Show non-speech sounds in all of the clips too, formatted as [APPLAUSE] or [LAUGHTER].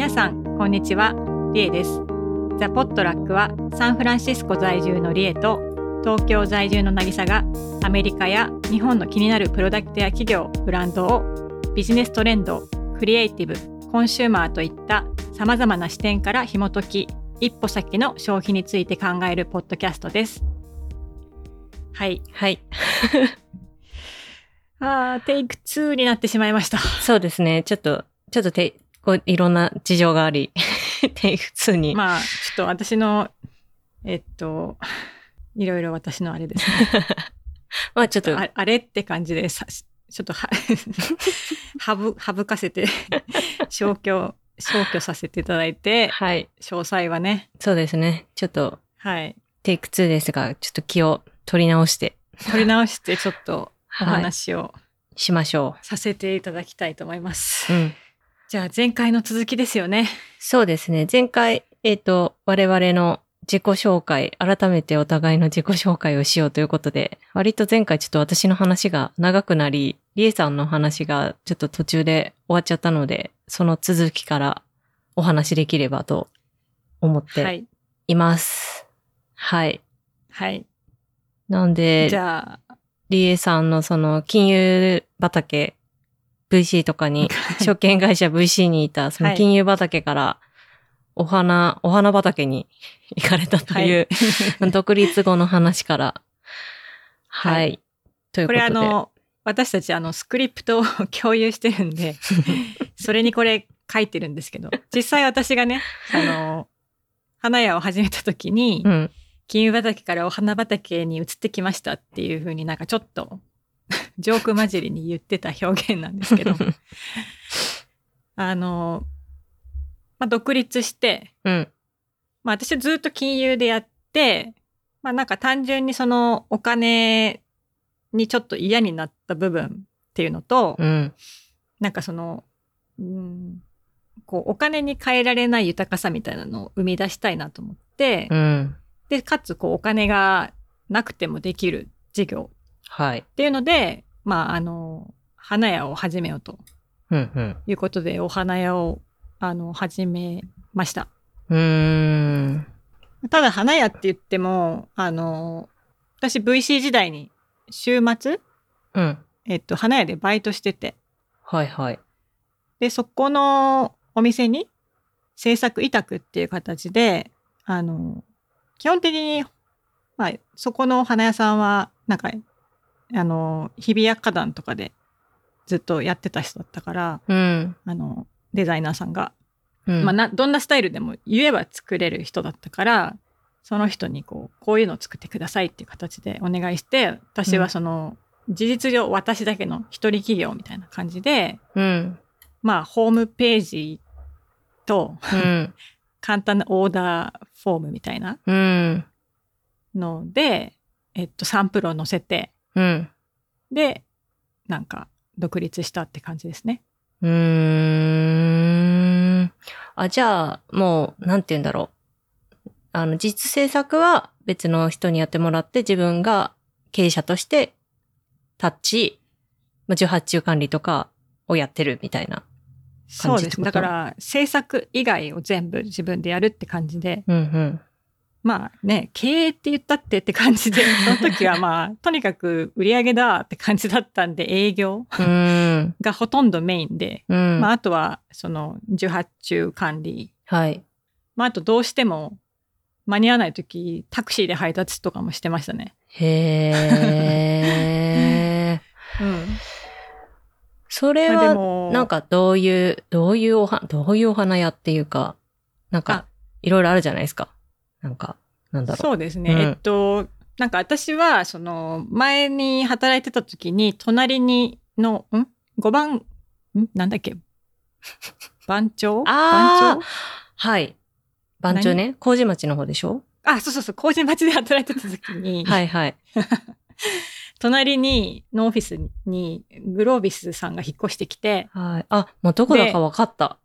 皆さんこんにちは。リエです。ザ・ポットラックはサンフランシスコ在住のリエと東京在住の渚がアメリカや日本の気になるプロダクトや企業ブランドをビジネストレンドクリエイティブコンシューマーといったさまざまな視点から紐解き一歩先の消費について考えるポッドキャストです。はい。はい。[LAUGHS] あーテイク2になってしまいました。そうですね。ちょっと、ちょっとて、こう、いろんな事情があり、テイク2に。まあちょっと私のえっといろいろ私のあれですね [LAUGHS] まあちょっと、ああれって感じでさちょっとは [LAUGHS] はぶ省かせて消去消去させていただいてはい。詳細はねそうですね。ちょっと、はいテイク2ですが、ちょっと気を取り直して取り直してちょっとおはい話をしましょさせていただきたいと思います。う。うん。じゃあ前回の続きですよね。そうですね。前回、えっ、と、我々の自己紹介、改めてお互いの自己紹介をしようということで、割と前回ちょっと私の話が長くなり、リエさんの話がちょっと途中で終わっちゃったので、その続きからお話できればと思っはていいます。はい。はい。なんでじ、ゃあリエさんのその金融畑、VC とかに、証券会社 VC にいた、その金融畑から、お花、お花畑に [LAUGHS] 行かれたという、[LAUGHS] 独立後の話から。はい。はいということで。これあの私たちあのスクリプトを共有してるんで [LAUGHS] それにこれ書いてるんですけど実際私がねあの花屋を始めた時に、うん。金融畑からお花畑に移ってきましたっていう風になんかちょっとジョーク混じりに言ってた表現なんですけど [LAUGHS] あの、まあ、独立して、うん。まあ、私ずっと金融でやって、まあ、なんか単純にそのお金にちょっと嫌になった部分っていうのと、うん。なんかその、うん、こうお金に変えられない豊かさみたいなのを生み出したいなと思って、うん。で、かつ、こう、お金がなくてもできる事業はい。っていうので、まあ、あの、花屋を始めようとうん。うん。いうことで、お花屋を、あの、始めました。うーん。ただ、花屋って言っても、あの、私 VC 時代に週末、うん。えっと、花屋でバイトしてて、はいはい。で、そこのお店に制作委託っていう形で、あの、基本的に、まあ、そこの花屋さんは、なんか、あの、日比谷花壇とかでずっとやってた人だったから、うん。あの、デザイナーさんが。うん。まあな、どんなスタイルでも言えば作れる人だったから、その人にこう、こういうのを作ってくださいっていう形でお願いして、私はその、事実上私だけの一人企業みたいな感じで、うん。まあ、ホームページとうん。[LAUGHS] 簡単なオーダーフォームみたいなうん。ので、えっと、サンプルを載せて、うん。で、なんか、独立したって感じですね。うーん。あ、じゃあ、もう、なんて言うんだろう。あの、実制作は別の人にやってもらって、自分が経営者として、タッチ、まあ受発注管理とかをやってるみたいな。そうですね。だから、制作以外を全部自分でやるって感じで、うんうん。まあね、経営って言ったってって感じで、[LAUGHS] その時はまあ、とにかく売り上げだって感じだったんで、営業。[LAUGHS] がほとんどメインで、うん。まあ、あとは、その、受発注管理、はい。まあ、あとどうしても間に合わない時タクシーで配達とかもしてましたね。へー。[LAUGHS] うん。それは、なんかどういう、どういうおは、どういうお花屋っていうか、なんかあ、いろいろあるじゃないですか。なんか、なんだろう。そうですね。うんえっと、なんか私は、その、前に働いてた時に、隣にの、ん ?5 番、ん？なんだっけ？[LAUGHS] 番長？番はい。番長ね、麹町の方でしょ？長あ、そうそうそう、麹町で働いてた時に、[LAUGHS] はいはい。[LAUGHS] 隣に、のオフィスに、グロービスさんが引っ越してきて、はい。あ、もうどこだか分かった。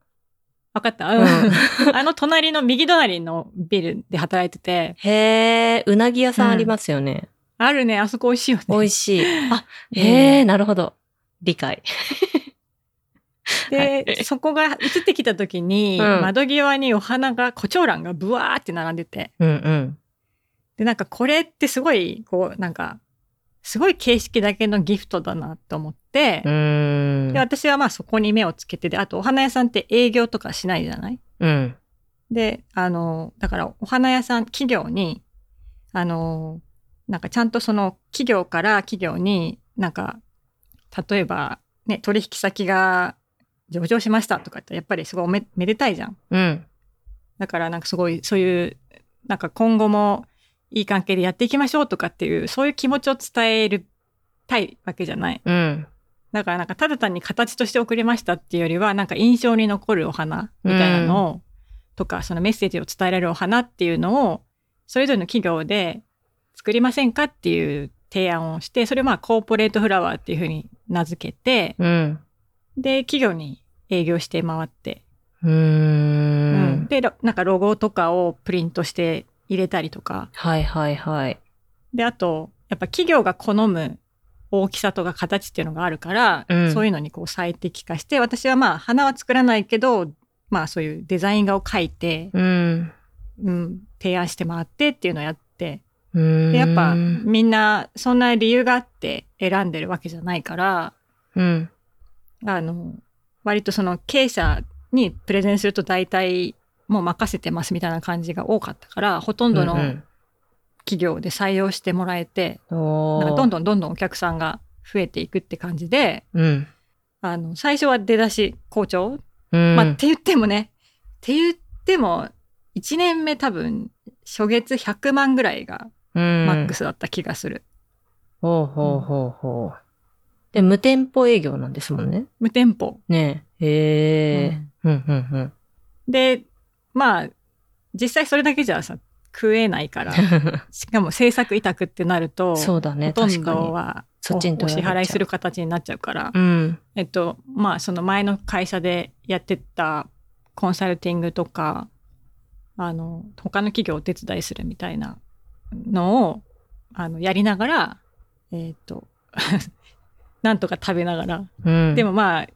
わかった、ううん [LAUGHS] あの隣の右隣のビルで働いてて、へえ、うなぎ屋さんありますよね。あるね、あそこ美味しいよね。美味しい。あ、うんへえ、なるほど。理解。[LAUGHS] で、そこが移ってきた時に、うん窓際にお花が、胡蝶蘭がブワーって並んでて、うんうん。で、なんかこれってすごい、こう、なんか、すごい形式だけのギフトだなと思ってで、。私はまあそこに目をつけてで、あとお花屋さんって営業とかしないじゃない？うん。で、あの、だからお花屋さん、企業に、あの、なんかちゃんとその企業から企業になんか、例えばね、取引先が上場しましたとかってやっぱりすごいおめめでたいじゃん。うん。だからなんかすごいそういう、なんか今後もいい関係でやっていきましょうとかっていう、そういう気持ちを伝えるたいわけじゃない。うん。だからなんかただ単に形として送りましたっていうよりは、なんか印象に残るお花みたいなのを、とか、そのメッセージを伝えられるお花っていうのを、それぞれの企業で作りませんかっていう提案をして、それをまあコーポレートフラワーっていうふうに名付けて、うん。で、企業に営業して回って、うんん。で、ろなんかロゴとかをプリントして入れたりとか、はいはいはい。で、あと、やっぱ企業が好む大きさとか形っていうのがあるから、うんそういうのにこう最適化して、私はまあ花は作らないけど、まあそういうデザイン画を描いて、うん。うん、提案して回ってっていうのをやって、で、やっぱみんなそんな理由があって選んでるわけじゃないから、うん。あの、割とその経営者にプレゼンすると大体もう任せてますみたいな感じが多かったから、ほとんどのうん企業で採用してもらえて、うん、おなんかどんどどんどんどんお客さんが増えていくって感じで、ん。うん。あの、最初は出だし好調。うん。まあ、って言ってもね、って言っても、1年目多分、初月100万ぐらいがうん、マックスだった気がする。ほうほうほうほう。で、無店舗営業なんですもんね。無店舗。ねえ。へえ。うん、うん、うん。で、まあ、実際それだけじゃさ、食えないから、[LAUGHS] しかも制作委託ってなると、そうだね、ほとん確かに。どはそっちにおお支払いする形になっちゃうから、うん。えっと、まあ、その前の会社でやってたコンサルティングとか、あの、他の企業をお手伝いするみたいなのを、あの、やりながら、えっと、[LAUGHS] なんとか食べながら。うん。でもまあ、やっ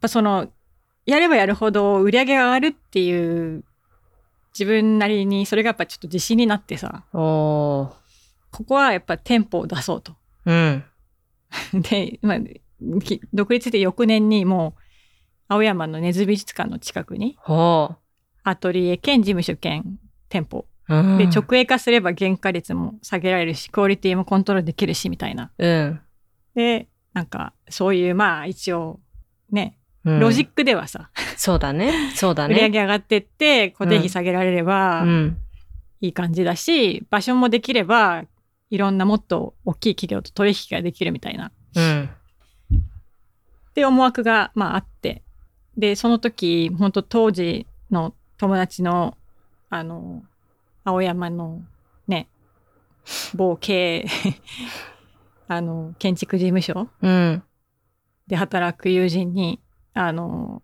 ぱその、やればやるほど売り上げが上がるっていう、自分なりに、それがやっぱちょっと自信になってさ。ここはやっぱ店舗を出そうと。うん。[LAUGHS] で、まあ、き独立して翌年にもう、青山の根津美術館の近くに、ほアトリエ兼事務所兼店舗。う。うん。で、直営化すれば原価率も下げられるし、クオリティもコントロールできるし、みたいな。うん。で、なんか、そういう、まあ、一応、ね、うんロジックではさ、そうだね。そうだね。売り上げ上がってって、固定費下げられればうん。いい感じだし、場所もできれば、いろんなもっと大きい企業と取引ができるみたいな。うん。って思惑が、まああって。で、その時、本当当時の友達の、あの、青山のね、某経営 [LAUGHS] あの、建築事務所うん。で働く友人に、あの、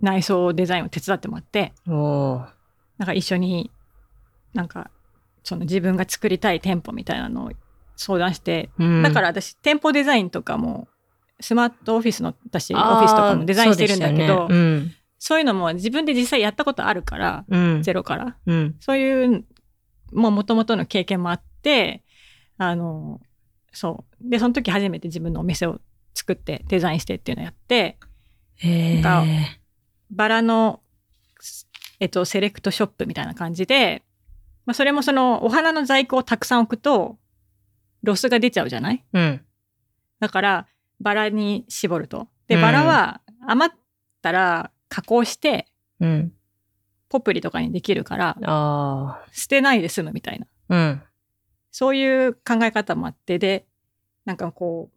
内装デザインを手伝ってもらって。なんか一緒に、なんか、その自分が作りたい店舗みたいなのを相談して、うんだから私、店舗デザインとかも、スマートオフィスの、私、オフィスとかもデザインしてるんだけど、そうでしたねそういうのも自分で実際やったことあるから、うん。うん。ゼロから。うん。そういう、もう元々の経験もあって、あの、そう。で、その時初めて自分のお店を作ってデザインしてっていうのをやって、へなんえ。バラの、えっと、セレクトショップみたいな感じで、まあ、それもその、お花の在庫をたくさん置くと、ロスが出ちゃうじゃない？うん。だから、バラに絞ると。で、うんバラは余ったら加工して、うん。ポプリとかにできるから、あ捨てないで済むみたいな。あ。うん。そういう考え方もあって、で、なんかこ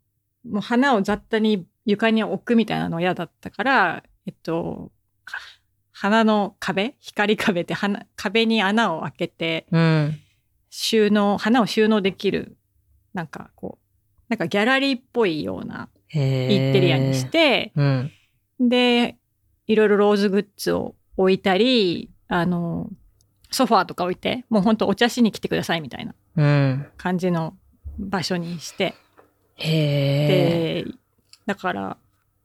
う、もう花を雑多に床に置くみたいなの嫌だったから、えっと、は花の壁光壁って花壁に穴を開けて、うん。収納、花を収納できる、なんかこう、なんかギャラリーっぽいような。インテリアにし。て、うん。で、いろいろローズグッズを置いたり、あの、ソファーとか置いて、もうほんとお茶しに来てくださいみたいなうん。感じの場所にして、へえ。で、だから、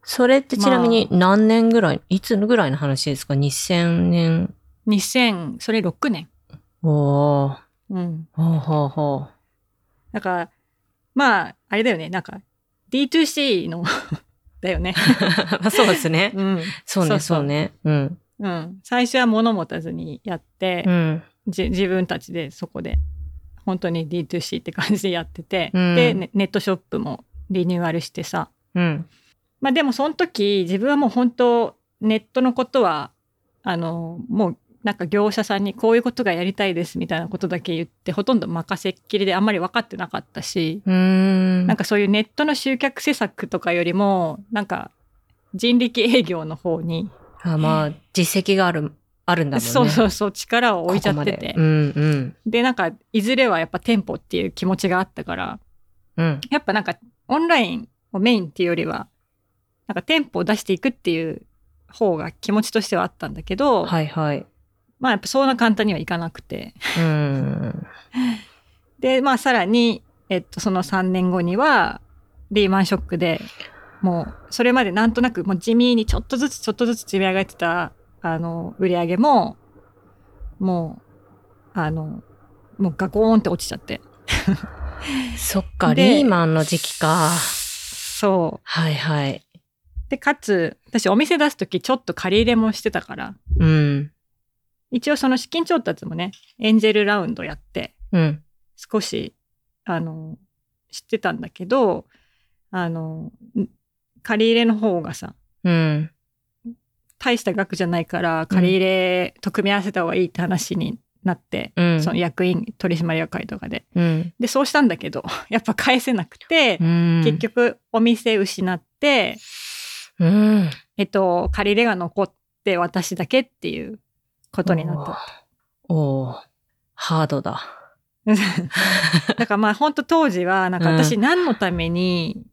それってちなみに何年ぐらい、いつぐらいの話ですか ?2000 年。2000、それ6年。おー。うん。ほうほうほだから、まあ、あれだよね。なんか、D2C の [LAUGHS] だよね。う。まあそうですね。うん。そうね、そうね。うん。うん。最初は物持たずにやって、うん。じ自分たちでそこで、本当に D2C って感じでやってて、うんで、ネネットショップもリニューアルしてさ。うん。まあでもその時、自分はもう本当、ネットのことは、あの、もうなんか業者さんにこういうことがやりたいですみたいなことだけ言って、ほとんど任せっきりであんまり分かってなかったし、うーん。なんかそういうネットの集客施策とかよりも、なんか人力営業の方に、あまあ、実績がある、あるんだもんね。そうそうそう力を置いちゃってて。うんうん。で、なんかいずれはやっぱ店舗っていう気持ちがあったから、うん。やっぱなんかオンラインをメインっていうよりは、なんか店舗を出していくっていう方が気持ちとしてはあったんだけど、はいはい。まあやっぱそんな簡単にはいかなくて。うん。で、まあさらに、えっと、その3年後には、リーマンショックで、もう、それまでなんとなく、もう地味にちょっとずつちょっとずつ積み上がってた、あの、売り上げも、もう、あの、もうガコーンって落ちちゃって。[LAUGHS] そっか、でリーマンの時期か。そう。はいはい。で、かつ、私お店出すときちょっと借り入れもしてたから、うん。一応その資金調達もね、エンジェルラウンドやって、うん。少し、あの、知ってたんだけど、あの、ん借り入れの方がさ、うん。大した額じゃないから、借り入れと組み合わせた方がいいって話になって、うん。その役員取締役会とかで。うん。で、そうしたんだけど、[LAUGHS] やっぱ返せなくて、うん。結局お店失って、うん。えっと、借り入れが残って私だけっていうことになった。おーハードだ。[LAUGHS] だからまあ本当当時はなんか私何のために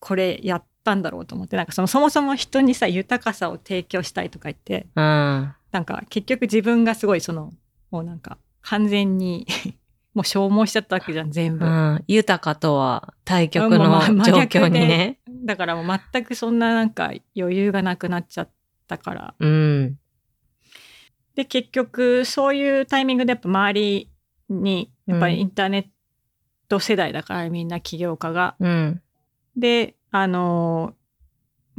これやったんだろうと思ってなんかそのそもそも人にさ豊かさを提供したいとか言ってうん。なんか結局自分がすごいそのもうなんか完全に [LAUGHS] もう消耗しちゃったわけじゃん全部、うん。豊かとは対極もうの状況にね。だからもう全くそんななんか余裕がなくなっちゃったからうん。で結局そういうタイミングでやっぱ周りにやっぱりインターネット世代だからみんな起業家がうん。で、あのー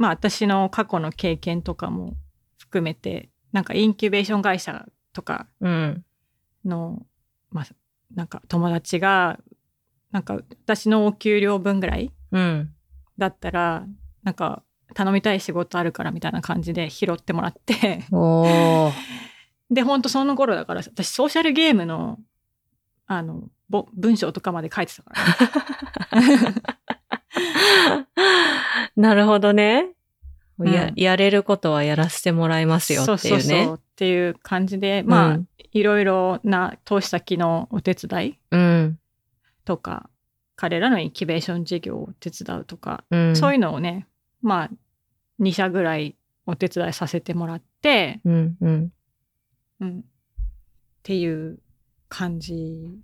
まあ私の過去の経験とかも含めて、なんかインキュベーション会社とかうん。の、まあ、なんか友達が、なんか私のお給料分ぐらいうん。だったら、なんか頼みたい仕事あるからみたいな感じで拾ってもらって。[LAUGHS] で、ほんとその頃だから、私ソーシャルゲームの、あの、ぼ文章とかまで書いてたから、[LAUGHS] なるほどね。やうんやれることはやらせてもらいますよっていうね。そうそうそうっていう感じで、まあ、うんいろいろな投資先のお手伝いうん。とか、彼らのインキュベーション事業を手伝うとか、うん。そういうのをね、まあ、2社ぐらいお手伝いさせてもらって、うん。うん。うん、っていう感じ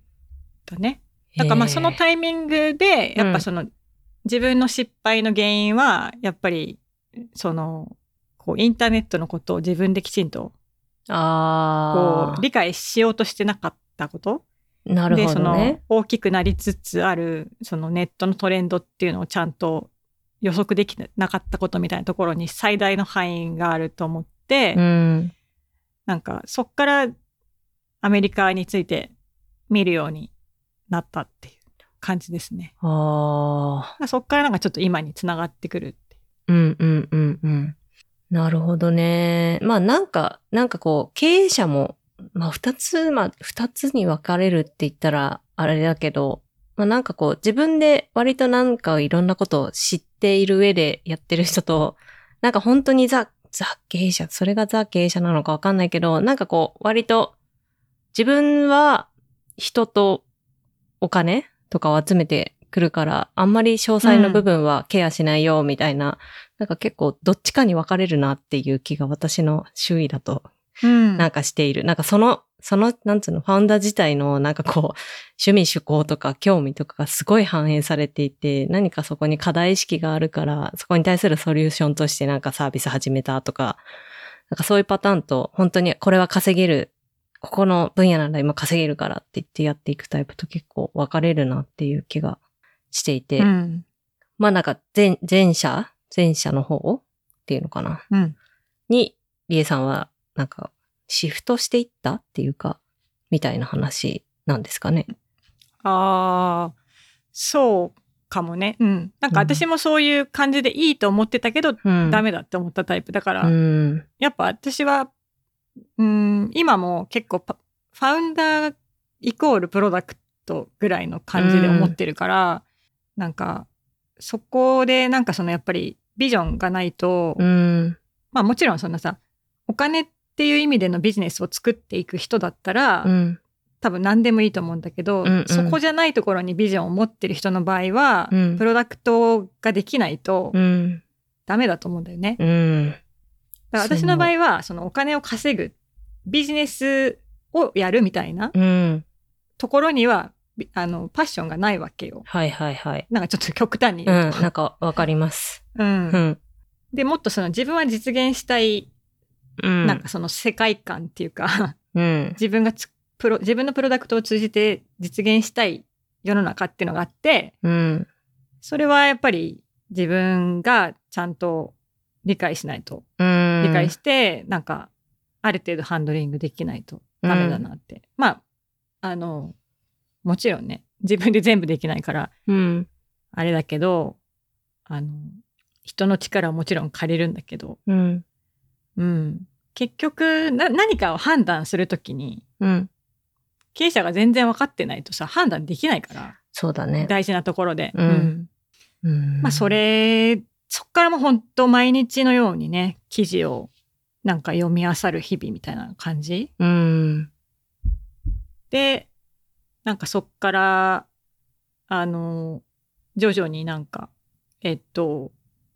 だね。だからまあそのタイミングで、やっぱその、自分の失敗の原因は、やっぱり、その、こう、インターネットのことを自分できちんと、あこう、理解しようとしてなかったこと？あ。なるで、そのほどね。、大きくなりつつある、そのネットのトレンドっていうのをちゃんと予測できなかったことみたいなところに最大の範囲があると思って、うん。なんかそっからアメリカについて見るようになったっていう感じですね。ああ。そっからなんかちょっと今につながってくるうんうんうんうん。なるほどね。まあなんか、なんかこう、経営者も、まあ二つ、まあ二つに分かれるって言ったらあれだけど、まあなんかこう、自分で割となんかいろんなことを知っている上でやってる人と、なんか本当にザ、ザ経営者、それがザ経営者なのかわかんないけど、なんかこう、割と自分は人とお金とかを集めてくるから、あんまり詳細の部分はケアしないよ、みたいな、なんか結構どっちかに分かれるなっていう気が私の周囲だとう。うんなんかしている。なんかそのその、なんつうの、ファウンダー自体のなんかこう、趣味趣向とか興味とかがすごい反映されていて、何かそこに課題意識があるから、そこに対するソリューションとしてなんかサービス始めたとか、なんかそういうパターンと、本当にこれは稼げる、ここの分野なら今稼げるからって言ってやっていくタイプと結構分かれるなっていう気がしていて、うん。まあなんか前、前者前者の方っていうのかな？うん。に、リエさんはなんかシフトしていったっていうか、みたいな話なんですかね？ああ、そうかもね。うん。なんか私もそういう感じでいいと思ってたけど、うん。ダメだって思ったタイプ。だから、うん。やっぱ私は、うん、今も結構パファウンダーイコールプロダクトぐらいの感じで思ってるから、なんか、そこでなんかそのやっぱりビジョンがないと、うん。まあもちろんそんなさ、お金っていう意味でのビジネスを作っていく人だったら、うん。多分何でもいいと思うんだけど、うんうんそこじゃないところにビジョンを持ってる人の場合は、うんプロダクトができないとうん。ダメだと思うんだよね。うん。だから私の場合は、そのお金を稼ぐ、ビジネスをやるみたいなうん。ところには、びあの、パッションがないわけよ。はいはいはい。なんかちょっと極端にうん。なんかわかります。うんうん。で、もっとその自分は実現したい、うん。なんかその世界観っていうか、うん。自分がつプロ、自分のプロダクトを通じて実現したい世の中っていうのがあって、うん。それはやっぱり自分がちゃんと理解しないと。うん。理解して、なんか、ある程度ハンドリングできないとダメだなって。まあ、あの、もちろんね、自分で全部できないから、うん。あれだけど、あの、人の力をもちろん借りるんだけど、うん。うん。結局、な、何かを判断するときに、うん。経営者が全然分かってないとさ、判断できないから、そうだね。大事なところで。うんうんまあ、それ、そっからも本当毎日のようにね、記事をなんか読み漁る日々みたいな感じうん。で、なんかそっから、あの、徐々になんか、えっと、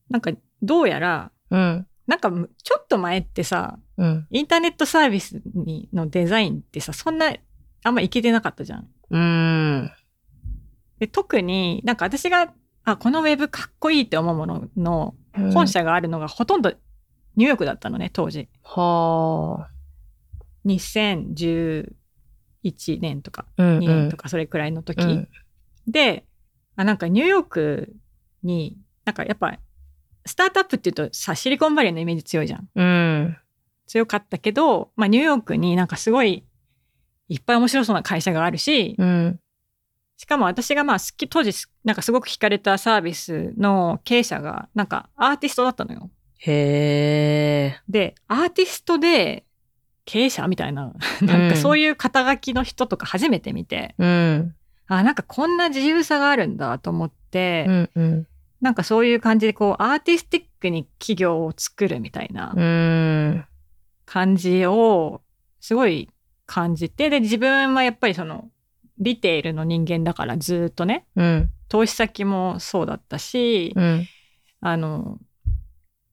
なんかどうやら、うん。なんかちょっと前ってさ、うん。インターネットサービスにのデザインってさ、そんな、あんまいけてなかったじゃん。うん。で特になんか私が、あ、このウェブかっこいいって思うものの本社があるのがほとんどニューヨークだったのね、当時。は2011年とかあ。うん。2年とかそれくらいの時。うんで、あ、なんかニューヨークに、なんかやっぱ、スタートアップって言うとさ、シリコンバレーのイメージ強いじゃん。うん。強かったけど、まあニューヨークになんかすごい、いっぱい面白そうな会社があるし、うん。しかも私がまあ好き、当時なんかすごく惹かれたサービスの経営者が、なんかアーティストだったのよ。へえ。で、アーティストで経営者みたいな、なんかそういう肩書きの人とか初めて見て、うん。あ、なんかこんな自由さがあるんだと思って、うん。うん。なんかそういう感じでこうアーティスティックに企業を作るみたいなうん。感じをすごい感じて、で、自分はやっぱりそのリテールの人間だからずっとね、うん。投資先もそうだったし、うん。あの、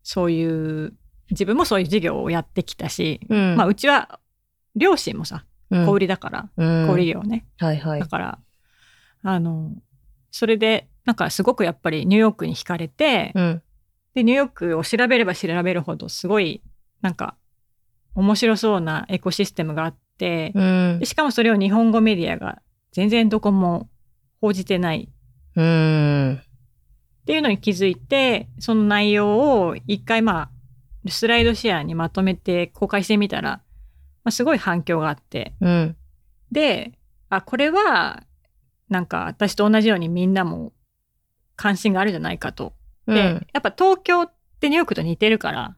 そういう、自分もそういう事業をやってきたし、うん。まあうちは両親もさ、うん、小売りだから、うん、小売業ね。はいはいだ。から、あの、それで、なんかすごくやっぱりニューヨークに惹かれて、うん。で、ニューヨークを調べれば調べるほど、すごい、なんか、面白そうなエコシステムがあって、うんで。しかもそれを日本語メディアが全然どこも報じてないうん。っていうのに気づいて、その内容を一回まあ、スライドシェアにまとめて公開してみたら、まあ、すごい反響があって、うん。で、あ、これは、なんか私と同じようにみんなも関心があるんじゃないかと。で、うんやっぱ東京ってニューヨークと似てるから、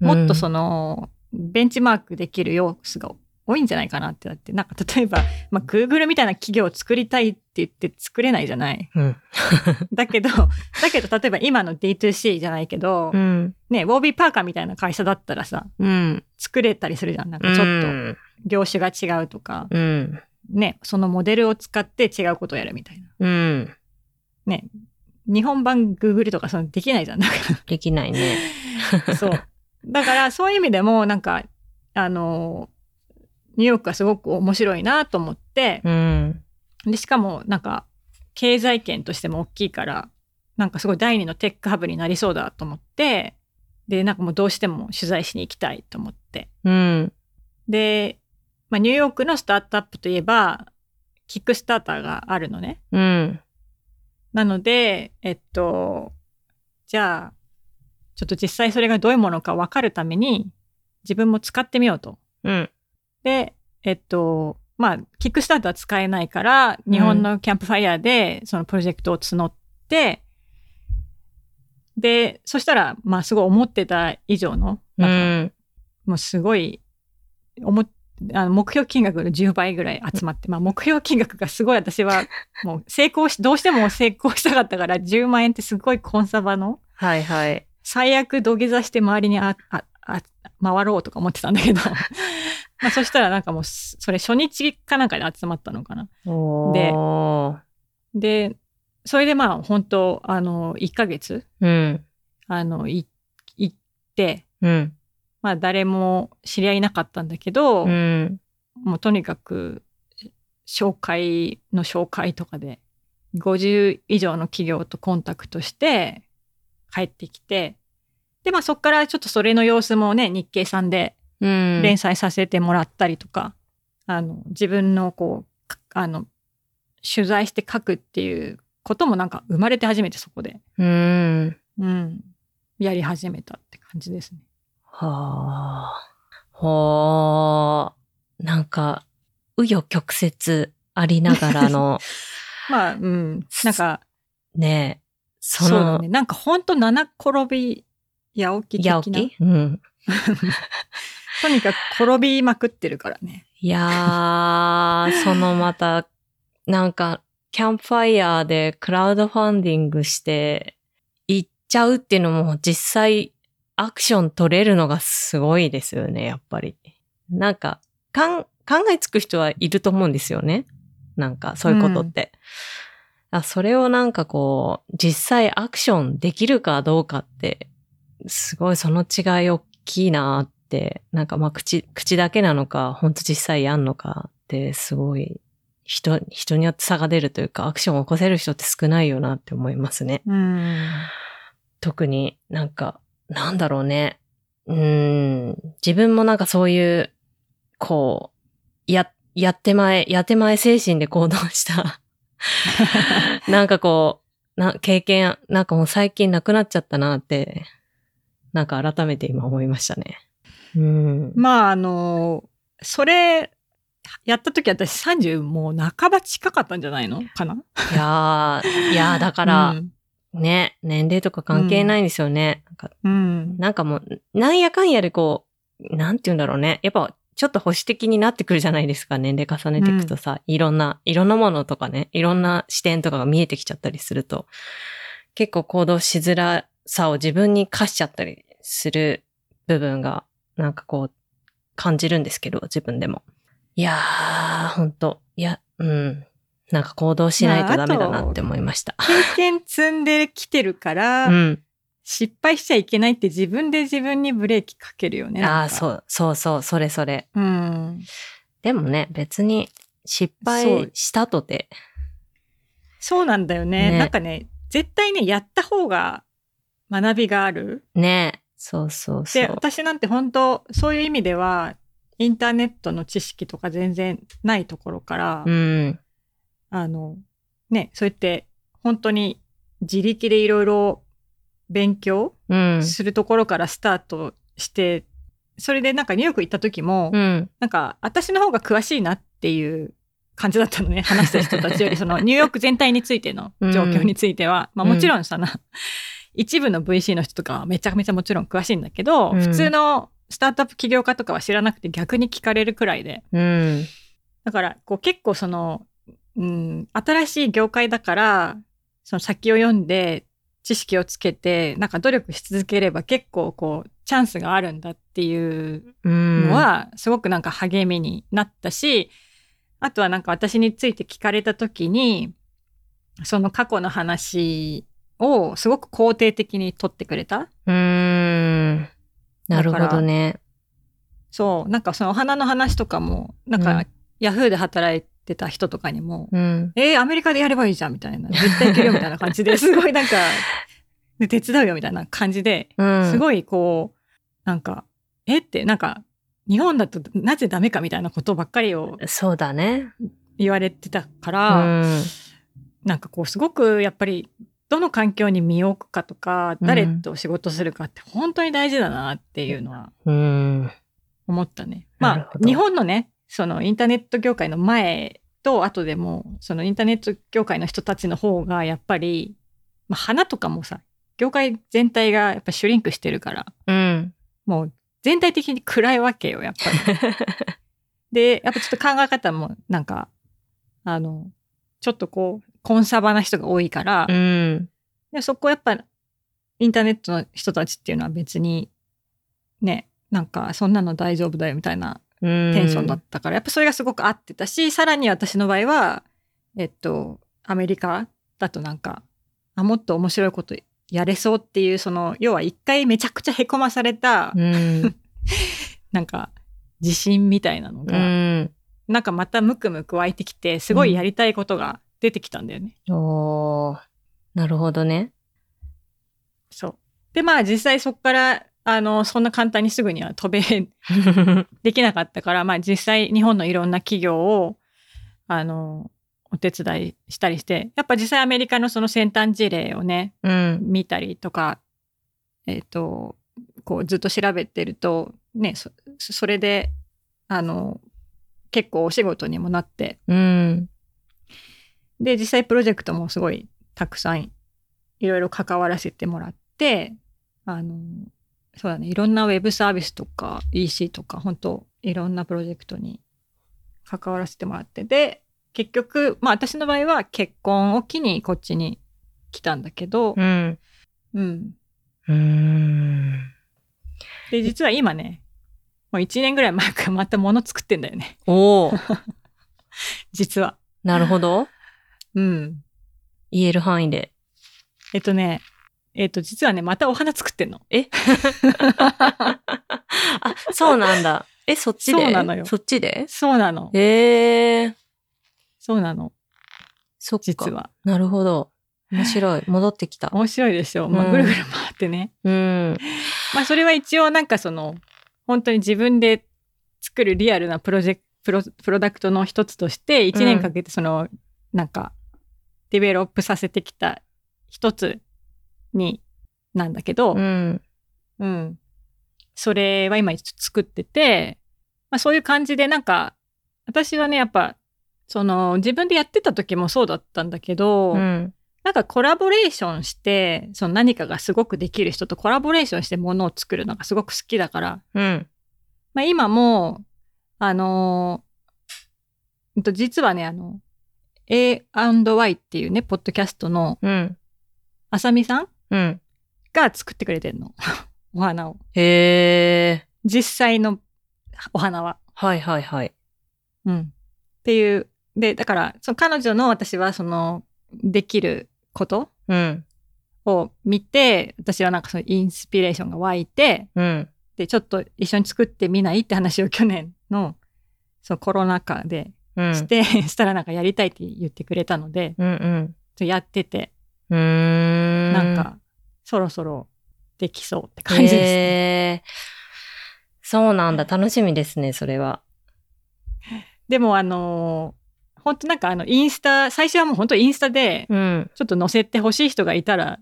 もっとその、ベンチマークできる要素が多いんじゃないかなってなって、なんか [LAUGHS] 例えば、まあ、Google みたいな企業を作りたいって言って作れないじゃない？うん。[LAUGHS] [LAUGHS] だけど、だけど例えば今の D2C じゃないけど、うん。ね、ウォービーパーカーみたいな会社だったらさ、うん。作れたりするじゃん。なんかちょっと業種が違うとか、うん。ね、そのモデルを使って違うことをやるみたいな。うん。ね、日本版 Google とかそのできないじゃん。だかできないね。らそう。だからそういう意味でも、なんか、あの、ニューヨークがすごく面白いなと思って、うん。で、しかもなんか経済圏としても大きいから、なんかすごい第二のテックハブになりそうだと思って、で、なんかもうどうしても取材しに行きたいと思って。うん。で、まあ、ニューヨークのスタートアップといえば、キックスターターがあるのね。うん。なので、えっと、じゃあ、ちょっと実際それがどういうものか分かるために、自分も使ってみようと。うん。で、えっと、まあ、キックスターター使えないから、日本のキャンプファイヤーでそのプロジェクトを募って、で、そしたら、まあ、すごい思ってた以上の、うなん。もうすごい、思っあの目標金額の10倍ぐらい集まって、まあ目標金額がすごい私は [LAUGHS] もう成功し、どうしても成功したかったから10万円ってすごいコンサバのはいはい。最悪土下座して周りにあああ回ろうとか思ってたんだけど、[LAUGHS] まあそしたらなんかもうそれ初日かなんかで集まったのかな。おでー。で、それでまあ本当あの1ヶ月うん。あのい行って、うん。まあ誰も知り合いいなかったんだけど、うん。もうとにかく紹介の紹介とかで50以上の企業とコンタクトして帰ってきてでまあそっからちょっとそれの様子もね日経さんでうん。連載させてもらったりとか、あの自分のこうかあの取材して書くっていうこともなんか生まれて初めてそこで、うん。うん、やり始めたって感じですね。はあ。はあ。なんか、紆余曲折ありながらの、[LAUGHS] まあ、うん、なんかねえ、その、そうだね。なんかほんと七転び八起き的な。やおき？うん。[LAUGHS] とにかく転びまくってるからね。いやー、そのまた、なんか、キャンプファイヤーでクラウドファンディングして、行っちゃうっていうのも実際アクション取れるのがすごいですよね、やっぱり。なんか、かん考えつく人はいると思うんですよね。なんか、そういうことって。あそれをなんかこう、実際アクションできるかどうかって、すごいその違い大きいなって、なんかまあ口、口だけなのか、本当実際やんのかって、すごい人、人によって差が出るというか、アクションを起こせる人って少ないよなって思いますね。うん。特になんか、なんだろうね。うーん、自分もなんかそういう、こう、や、やってまえ、やってまえ精神で行動した、[LAUGHS] なんかこう、な、経験、なんかもう最近なくなっちゃったなって、なんか改めて今思いましたね。うん。まあ、あの、それ、やった時私30もう半ば近かったんじゃないの？かな？いやー、いやーだから、うん。ね、年齢とか関係ないんですよね。なんかうん。なんかもう、なんやかんやでこう、なんて言うんだろうね。やっぱ、ちょっと保守的になってくるじゃないですか。年齢重ねていくとさ、いろんな、いろんなものとかね、いろんな視点とかが見えてきちゃったりすると、結構行動しづらさを自分に課しちゃったりする部分が、なんかこう、感じるんですけど、自分でも。いやー、ほんと、いや、うん。なんか行動しないとダメだなって思いました。経験積んできてるから、[LAUGHS] うん。失敗しちゃいけないって自分で自分にブレーキかけるよね。ああ、う。そう、そうそう、それそれ。うん。でもね、別に失そう敗したとて。そうなんだよね。ねなんかね、絶対ね、やった方が学びがある。ねそうそうそで、う。私なんて本当そういう意味では、インターネットの知識とか全然ないところから、うん。あの、ね、そうやって本当に自力でいろいろ勉強うん。するところからスタートして、それでなんかニューヨーク行った時も、うん。なんか私の方が詳しいなっていう感じだったのね。[LAUGHS] 話した人たちより、そのニューヨーク全体についての状況については。まあもちろんさな、一部の VC の人とかはめちゃめちゃもちろん詳しいんだけど、うん普通のスタートアップ起業家とかは知らなくて逆に聞かれるくらいで。うん。だからこう結構その、うん、新しい業界だから、その先を読んで知識をつけて、なんか努力し続ければ結構こうチャンスがあるんだっていううん。のはすごくなんか励みになったし、あとはなんか私について聞かれた時に、その過去の話をすごく肯定的に取ってくれた。うーん。なるほどね。そう、なんかそのお花の話とかも、なんか、うんヤフーで働いてた人とかにも、うん。えー、アメリカでやればいいじゃんみたいな。絶対いけるよみたいな感じですごいなんか、で [LAUGHS] 手伝うよみたいな感じで、うん。い。すごいこう、なんか、え？って、なんか、日本だとなぜダメかみたいなことばっかりをそうだね。言われてたかうら、ん。なんかこうすごくやっぱりどの環境に身を置くかとか、うん誰と仕事するかって本当に大事だなっていうのはうん。思ったね。まあ日本のね、そのインターネット業界の前と後でも、そのインターネット業界の人たちの方がやっぱり、まあ花とかもさ、業界全体がやっぱシュリンクしてるから、うん。もう全体的に暗いわけよ、やっぱり。[LAUGHS] で、やっぱちょっと考え方もなんか、あの、ちょっとこう、コンサバな人が多いから、うん。でそこやっぱインターネットの人たちっていうのは別にねなんかそんなの大丈夫だよみたいなテテンションだったから、やっぱそれがすごく合ってたしさらに私の場合はえっとアメリカだとなんかあもっと面白いことやれそうっていうその要は一回めちゃくちゃへこまされた、うん。[LAUGHS] なんか自信みたいなのうが、ん。なんかまたムクムク湧いてきてすごいやりたいことが出てきたんだよね。おー。なるほどね。そうでまあ実際そこからあのそんな簡単にすぐには飛べ [LAUGHS] できなかったから、まあ実際日本のいろんな企業を、あの、お手伝いしたりして、やっぱ実際アメリカのその先端事例をね、うん。見たりとか、えっ、と、こうずっと調べてると、ね、そそれで、あの、結構お仕事にもなって、うん。で、実際プロジェクトもすごいたくさんいろいろ関わらせてもらって、あの、そうだね、いろんなウェブサービスとか EC とか、本当いろんなプロジェクトに関わらせてもらって、で、結局、まあ私の場合は結婚を機にこっちに来たんだけど、うん。うん。うん。で、実は今ね、もう1年ぐらい前からまた物作ってんだよね。おー。[LAUGHS] 実は。なるほど。うん。言える範囲で。えっとね、えっと、実はね、またお花作ってんの。え？[LAUGHS] あ、そうなんだ。え、そっちで？そうなのよそっちで？そうなの。へえー。そうなの。そっか。実は。なるほど。面白い。[LAUGHS] 戻ってきた。面白いでしょ。まあ、うんぐるぐる回ってね。うん。まあ、それは一応なんかその、本当に自分で作るリアルなプロジェクプロ、プロダクトの一つとして、1年かけてその、なんか、デベロップさせてきた一つに、なんだけど、うん。うん。それは今作ってて、まあそういう感じでなんか、私はね、やっぱ、その自分でやってた時もそうだったんだけど、うん。なんかコラボレーションして、その何かがすごくできる人とコラボレーションしてものを作るのがすごく好きだから、うん。まあ今も、あのー実はね、あの、A&Y っていうね、ポッドキャストのうん。あさみさんうん。が作ってくれてんの。[LAUGHS] お花を。へえ。実際のお花は。はいはいはい。うん。っていう。で、だから、その彼女の私はその、できることうん。を見て、私はなんかそのインスピレーションが湧いて、うん。で、ちょっと一緒に作ってみないって話を去年の、そのコロナ禍でうん。して、[LAUGHS] したらなんかやりたいって言ってくれたので、うんうん。やってて、うーん。なんか、そろそろできそうって感じですね。へーそうなんだ。楽しみですね、それは。[LAUGHS] でもあのー本当なんかあの、インスタ、最初はもう本当インスタで、うん。ちょっと載せてほしい人がいたら、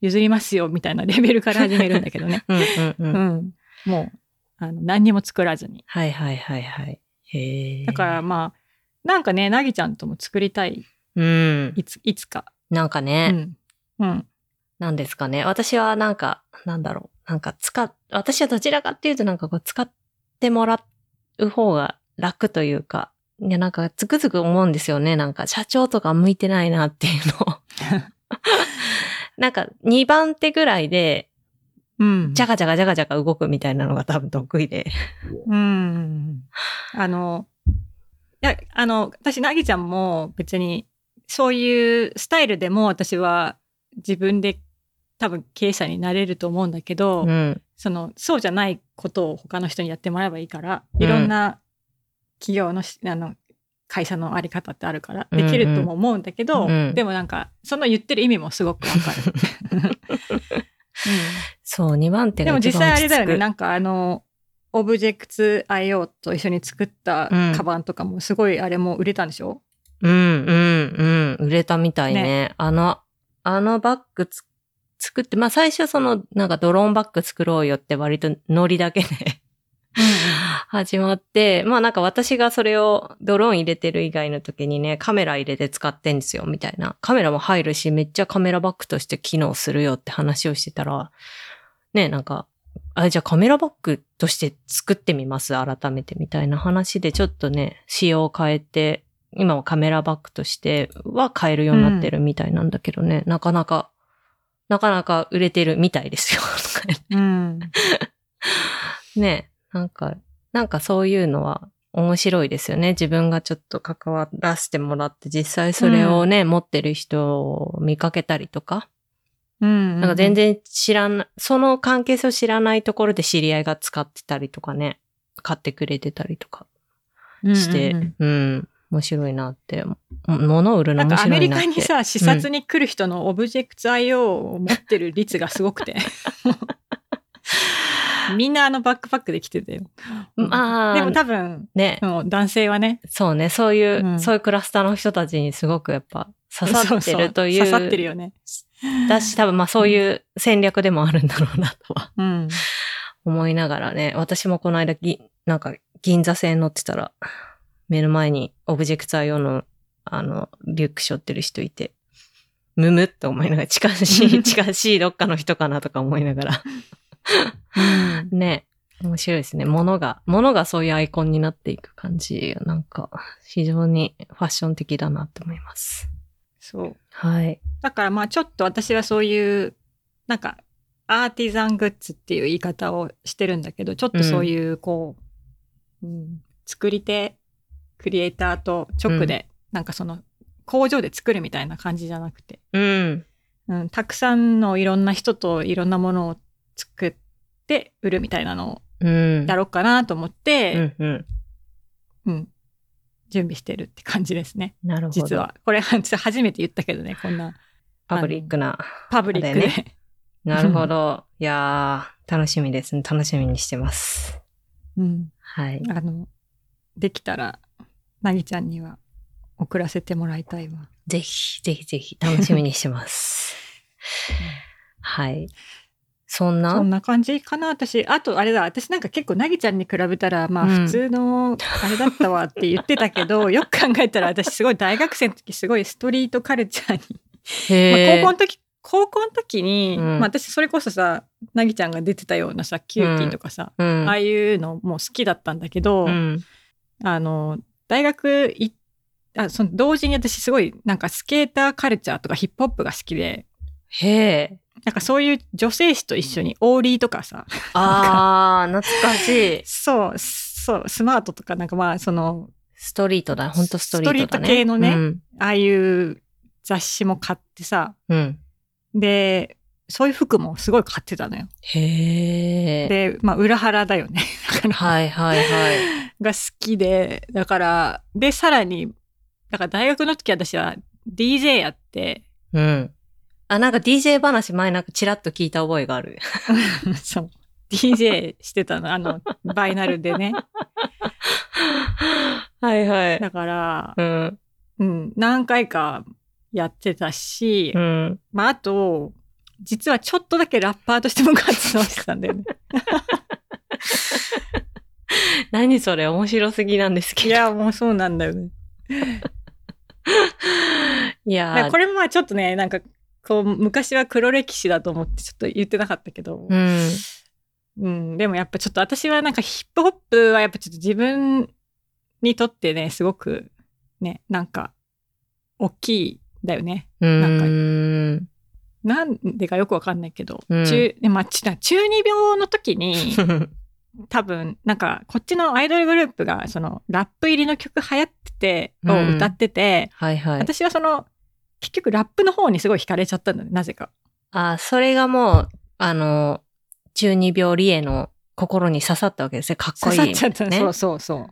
譲りますよみたいな [LAUGHS] レベルから始めるんだけどね。うんうんう。うんん。もう、あの、何にも作らずに。はいはいはいはい。だからまあ、なんかね、なぎちゃんとも作りたい、うん。いつ、いつか。うなんかね、ん。うん。なんですかね。私はなんか、なんだろう。なんか使っ、私はどちらかっていうとなんかこう使ってもらう方が楽というか、いやなんかつくづく思うんですよね。なんか社長とか向いてないなっていうのを。[LAUGHS] なんか2番手ぐらいで、うん。ジャガジャガジャガジャガ動くみたいなのが多分得意で。うん。あの、いや、あの、私、なぎちゃんも別に、そういうスタイルでも私は自分で多分経営者になれると思うんだけど、うん。その、そうじゃないことを他の人にやってもらえばいいから、いろんな企業のし、あの、会社のあり方ってあるから、できるとも思うんだけど、うんうんでもなんか、その言ってる意味もすごくわかる。[LAUGHS] そう、2番手でも実際あれだよね、なんかあの、オブジェクツ IO と一緒に作ったうん。カバンとかもすごいあれも売れたんでしょ、うん、うん、うん。売れたみたいね。あの、あのバッグつ作って、まあ最初その、なんかドローンバッグ作ろうよって割とノリだけで [LAUGHS] 始まって、まあなんか私がそれをドローン入れてる以外の時にね、カメラ入れて使ってんですよ、みたいな。カメラも入るし、めっちゃカメラバッグとして機能するよって話をしてたら、ね、なんか、あ、じゃあカメラバッグとして作ってみます、改めて、みたいな話で、ちょっとね、仕様を変えて、今はカメラバッグとしては買えるようになってるみたいなんだけどね、なかなか、なかなか売れてるみたいですよ。[LAUGHS] ね、なんか、なんかそういうのは面白いですよね。自分がちょっと関わらせてもらって、実際それをね、持ってる人を見かけたりとか、うん。なんか全然知らない、その関係性を知らないところで知り合いが使ってたりとかね、買ってくれてたりとかして、うんうんうんうん面白いなって、も物を売るの面白いなって。メリカにさ、視察に来る人のオブジェクト IO を持ってる率がすごくて。[LAUGHS] みんなあのバックパックで来てたよ。まあでも多分、ね、男性はね、そうね、そういう、うんそういうクラスターの人たちにすごくやっぱ刺さってるという。そ [LAUGHS] そ刺さってるよね。だし、多分まあそういう戦略でもあるんだろうなとはうん。思いながらね。私もこの間ぎ、なんか銀座線乗ってたら、目の前にオブジェクター用の、あの、リュック背負ってる人いて、むむって思いながら、近しい、[LAUGHS] 近しいどっかの人かなとか思いながら。ね。面白いですね。物が、物がそういうアイコンになっていく感じ。なんか、非常にファッション的だなって思います。そう。はい。だからまあちょっと私はそういう、なんか、アーティザングッズっていう言い方をしてるんだけど、ちょっとそういう、こう、うん、作り手、クリエイターと直で、なんかその、工場で作るみたいな感じじゃなくて、うん。うん、たくさんのいろんな人といろんなものを作って売るみたいなのをうん。やろうかなと思っうて、んうん。うん、準備してるって感じですね。なるほど。実は。これ、初めて言ったけどね、こんなパブリックな。パブリックで。あれ [LAUGHS] なるほど。いやー、楽しみですね。楽しみにしてます。うん。はい。あの、できたら、なぎちゃんには送らせてもらいたいわ。ぜひ、ぜひぜひ、楽しみにしてます。[LAUGHS] はい。そんな？そんな感じかな、私。あと、あれだ、私なんか結構なぎちゃんに比べたら、まあうん普通の、あれだったわって言ってたけど、[LAUGHS] よく考えたら私すごい大学生の時すごいストリートカルチャーに、[LAUGHS] まあ高校の時、高校の時に、うんまあ私それこそさ、なぎちゃんが出てたようなさ、 CUTiEとかさ、うん。ああいうのも好きだったんだけど、うん。あの、大学いあその同時に私すごいなんかスケーターカルチャーとかヒップホップが好きで、へえ。なんかそういう女性誌と一緒に Ollieとかさ、あー、懐かしい。そう、そう、スマートとかなんかまあその、ストリートだ。ほんとストリートだね。ストリート系のねうん。ああいう雑誌も買ってさ、うん。で、そういう服もすごい買ってたのよ。へえ。で、まあ裏腹だよね。[LAUGHS] だから、はいはいはい。が好きで、だから、で、さらに、だから大学の時私は DJ やって、うん。あ、なんか DJ 話前なんかチラッと聞いた覚えがある。[LAUGHS] そう。DJ してたの、あの、バイナルでね。[LAUGHS] はいはい。だから、うん。うん、何回かやってたし、うん。まあ、あと、実はちょっとだけラッパーとしても活動してたんだよね。[LAUGHS] 何それ面白すぎなんですけど。いや、もうそうなんだよね。いやこれもまあちょっとね、なんか、こう、昔は黒歴史だと思ってちょっと言ってなかったけど、うん。うん、でもやっぱちょっと私はなんかヒップホップはやっぱちょっと自分にとってね、すごくね、なんか、大きいんだよね。なんかうん。なんでかよくわかんないけど、うん中、でまあ、ち中二病の時に、多分、なんか、こっちのアイドルグループが、その、ラップ入りの曲流行ってて、をうん歌ってて、はいはい。私はその、結局ラップの方にすごい惹かれちゃったんだね、なぜか。あ、それがもう、あの、中二病リエの心に刺さったわけですね。かっこいい。刺さっちゃった、ねそうそうそう。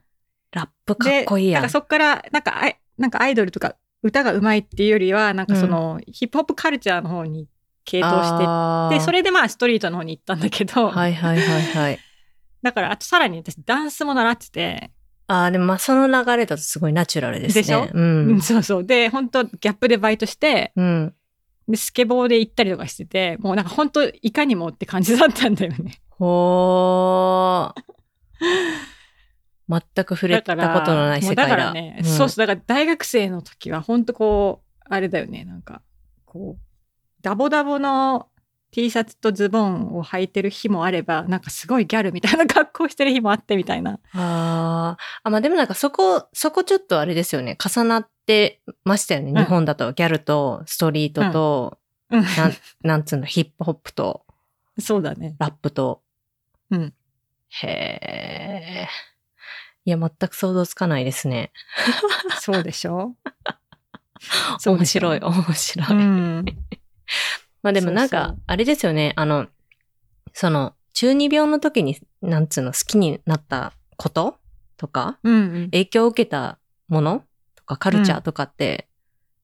ラップかっこいいやん。でなんかそっから、なんかアイ、なんかアイドルとか歌が上手いっていうよりは、なんかその、ヒップホップカルチャーの方に傾倒してで、それ、れでまあストリートの方に行ったんだけど、はいはいはいはい。[LAUGHS] だからあとさらに私ダンスも習ってて、ああ、でもまあその流れだとすごいナチュラルですね。でしょ？ううんん。[LAUGHS] そうそう。で、本当ギャップでバイトして、うん。で、スケボーで行ったりとかしてて、もうなんか本当いかにもって感じだったんだよね。ほー。全く触れたことのない世界だ。だからね、んそうそう、だから大学生の時は本当こう、あれだよね、なんか、こう、ダボダボの T シャツとズボンを履いてる日もあれば、なんかすごいギャルみたいな格好してる日もあってみたいな。あーあ、まあでもなんかそこ、そこちょっとあれですよね。重なってましたよね。ん日本だとギャルとストリートと、うんなん、なんつうの、ヒップホップとそうだね。ラップと。うん。へえ。いや、全く想像つかないですね。そうでしょ？[LAUGHS] 面白い、面白い。うん。まあでもなんかあれですよね。あの、その、中二病の時に、なんつうの、好きになったこととか、うんうん。影響を受けたものとか、カルチャーとかって、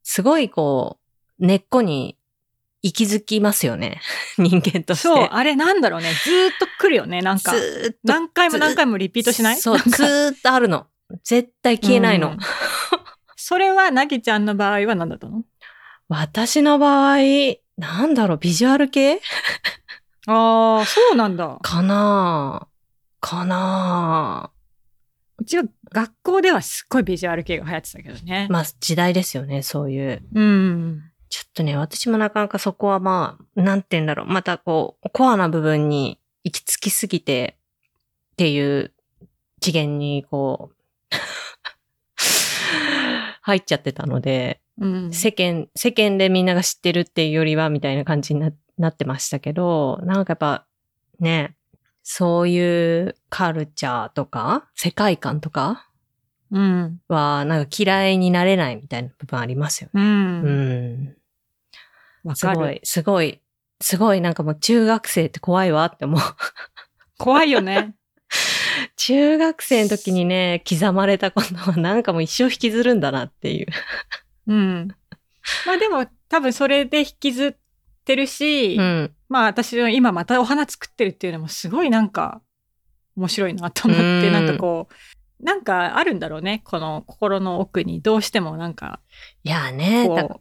すごいこう、根っこに息づきますよね。[LAUGHS] 人間として。そう、あれなんだろうね。ずーっと来るよね、なんか。ずーっと。何回も何回もリピートしない？そう、ずーっとあるの。絶対消えないの。うんそれは、なぎちゃんの場合は何だったの？私の場合、なんだろう、ビジュアル系？ああ、そうなんだ。かなかなうちは学校ではすっごいビジュアル系が流行ってたけどね。まあ、時代ですよね、そういう。うん。ちょっとね、私もなかなかそこはまあ、なんて言うんだろう。またこう、コアな部分に行き着きすぎてっていう次元にこう、[LAUGHS] 入っちゃってたので、うん。世間、世間でみんなが知ってるっていうよりはみたいな感じにななってましたけど、なんかやっぱね、そういうカルチャーとか、世界観とかうん。は、なんか嫌いになれないみたいな部分ありますよね。う。うんん。わかる。すごい、すごい、すごいなんかもう中学生って怖いわって思う。怖いよね。[LAUGHS] 中学生の時にね、刻まれたことはなんかもう一生引きずるんだなっていう。うん。[LAUGHS] まあでも、多分それで引きずってるし、うん。まあ私は今またお花作ってるっていうのもすごいなんか面白いなと思って、うんなんかこう、なんかあるんだろうね。この心の奥にどうしてもなんか、いやね、こう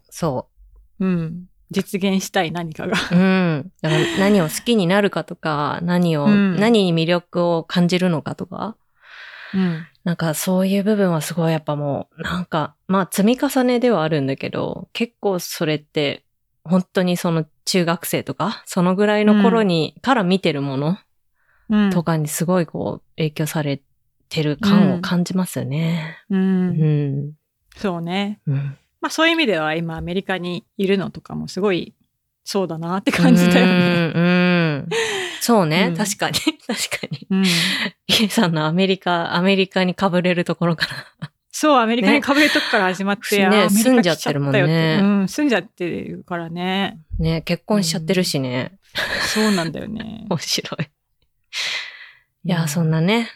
うん、実現したい何かが。う。うん。何を好きになるかとか、何を、うん何に魅力を感じるのかとか、うん。なんかそういう部分はすごいやっぱもう、なんか、まあ積み重ねではあるんだけど、結構それって、本当にその中学生とか、そのぐらいの頃に、から見てるものうん。とかにすごいこう、影響されてる感を感じますよね。う。うんん。そうね。うん。まあそういう意味では今アメリカにいるのとかもすごいそうだなって感じだよね。うん。うんそうね、うん確かに。[LAUGHS] 確かに。うん。さんのアメリカ、アメリカにかぶれるところから。そう、アメリカにかぶれるとこから始まって、ね住んじゃってるもんねうん、住んじゃってるからね。ね、結婚しちゃってるしね。そうなんだよね。[LAUGHS] 面白い。いや、そんなね、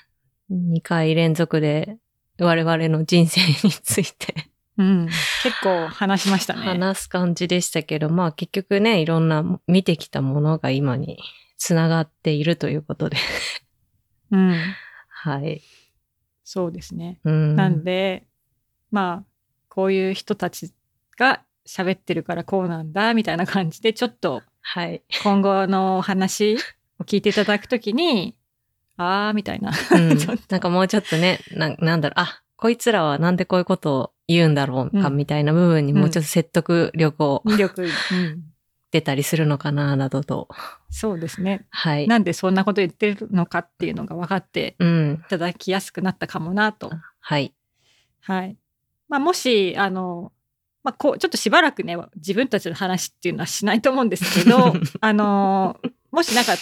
2回連続で我々の人生についてうん。結構話しましたね。話す感じでしたけど、まあ結局ね、いろんな見てきたものが今につながっているということで。うん。はい。そうですね。うん。なんで、まあ、こういう人たちが喋ってるからこうなんだ、みたいな感じで、ちょっとはい。今後のお話を聞いていただくときに、あー、みたいな。うん [LAUGHS] なんかもうちょっとね、ななんだろう、あ、こいつらはなんでこういうことを言うんだろうか、うんみたいな部分にもうちょっと説得力を魅力、うん。出たりするのかな、などと。そうですね。はい。なんでそんなこと言ってるのかっていうのが分かってうん。いただきやすくなったかもなと。はい。はい。まあ、もし、あの、まあ、こう、ちょっとしばらくね、自分たちの話っていうのはしないと思うんですけど、[LAUGHS] あの、もしなんか、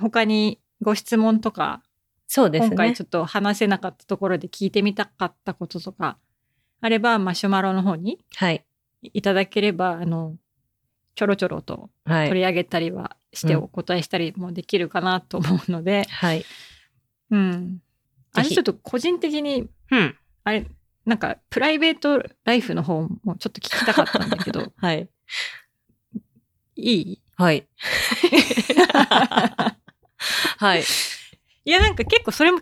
他にご質問とか、そうですね。今回ちょっと話せなかったところで聞いてみたかったこととか、あれば、マシュマロの方にはい。いただければ、あの、ちょろちょろとはい。取り上げたりはしてお答えしたりもできるかなと思うので、はい。うん。あれちょっと個人的に、うん。あれ、なんかプライベートライフの方もちょっと聞きたかったんだけど、[LAUGHS] はい。いい？はい。[LAUGHS] はい。いや、なんか結構それも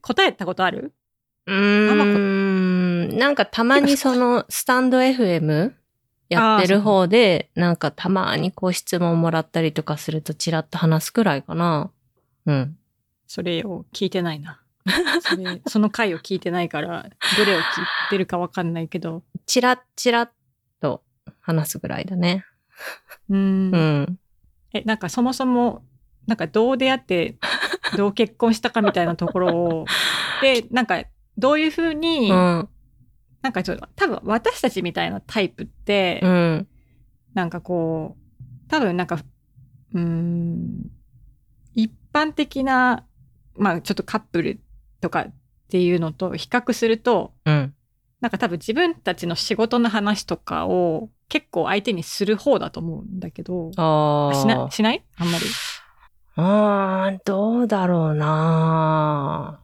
答えたことある？うーん。なんかたまにそのスタンド FM やってる方で、なんかたまにこう質問もらったりとかするとチラッと話すくらいかな。うん。それを聞いてないな。[LAUGHS] それその回を聞いてないから、どれを聞いてるかわかんないけど。チラッチラッと話すぐらいだね。うんうん。え、なんかそもそも、なんかどう出会って、どう結婚したかみたいなところを、で、なんかどういうふうに、[LAUGHS] うん。なんかちょっと、多分私たちみたいなタイプって、うん。なんかこう、多分なんか、うーん、一般的な、まあちょっとカップルとかっていうのと比較すると、うん。なんか多分自分たちの仕事の話とかを結構相手にする方だと思うんだけど、ああ。しなしない？あんまり。あーどうだろうな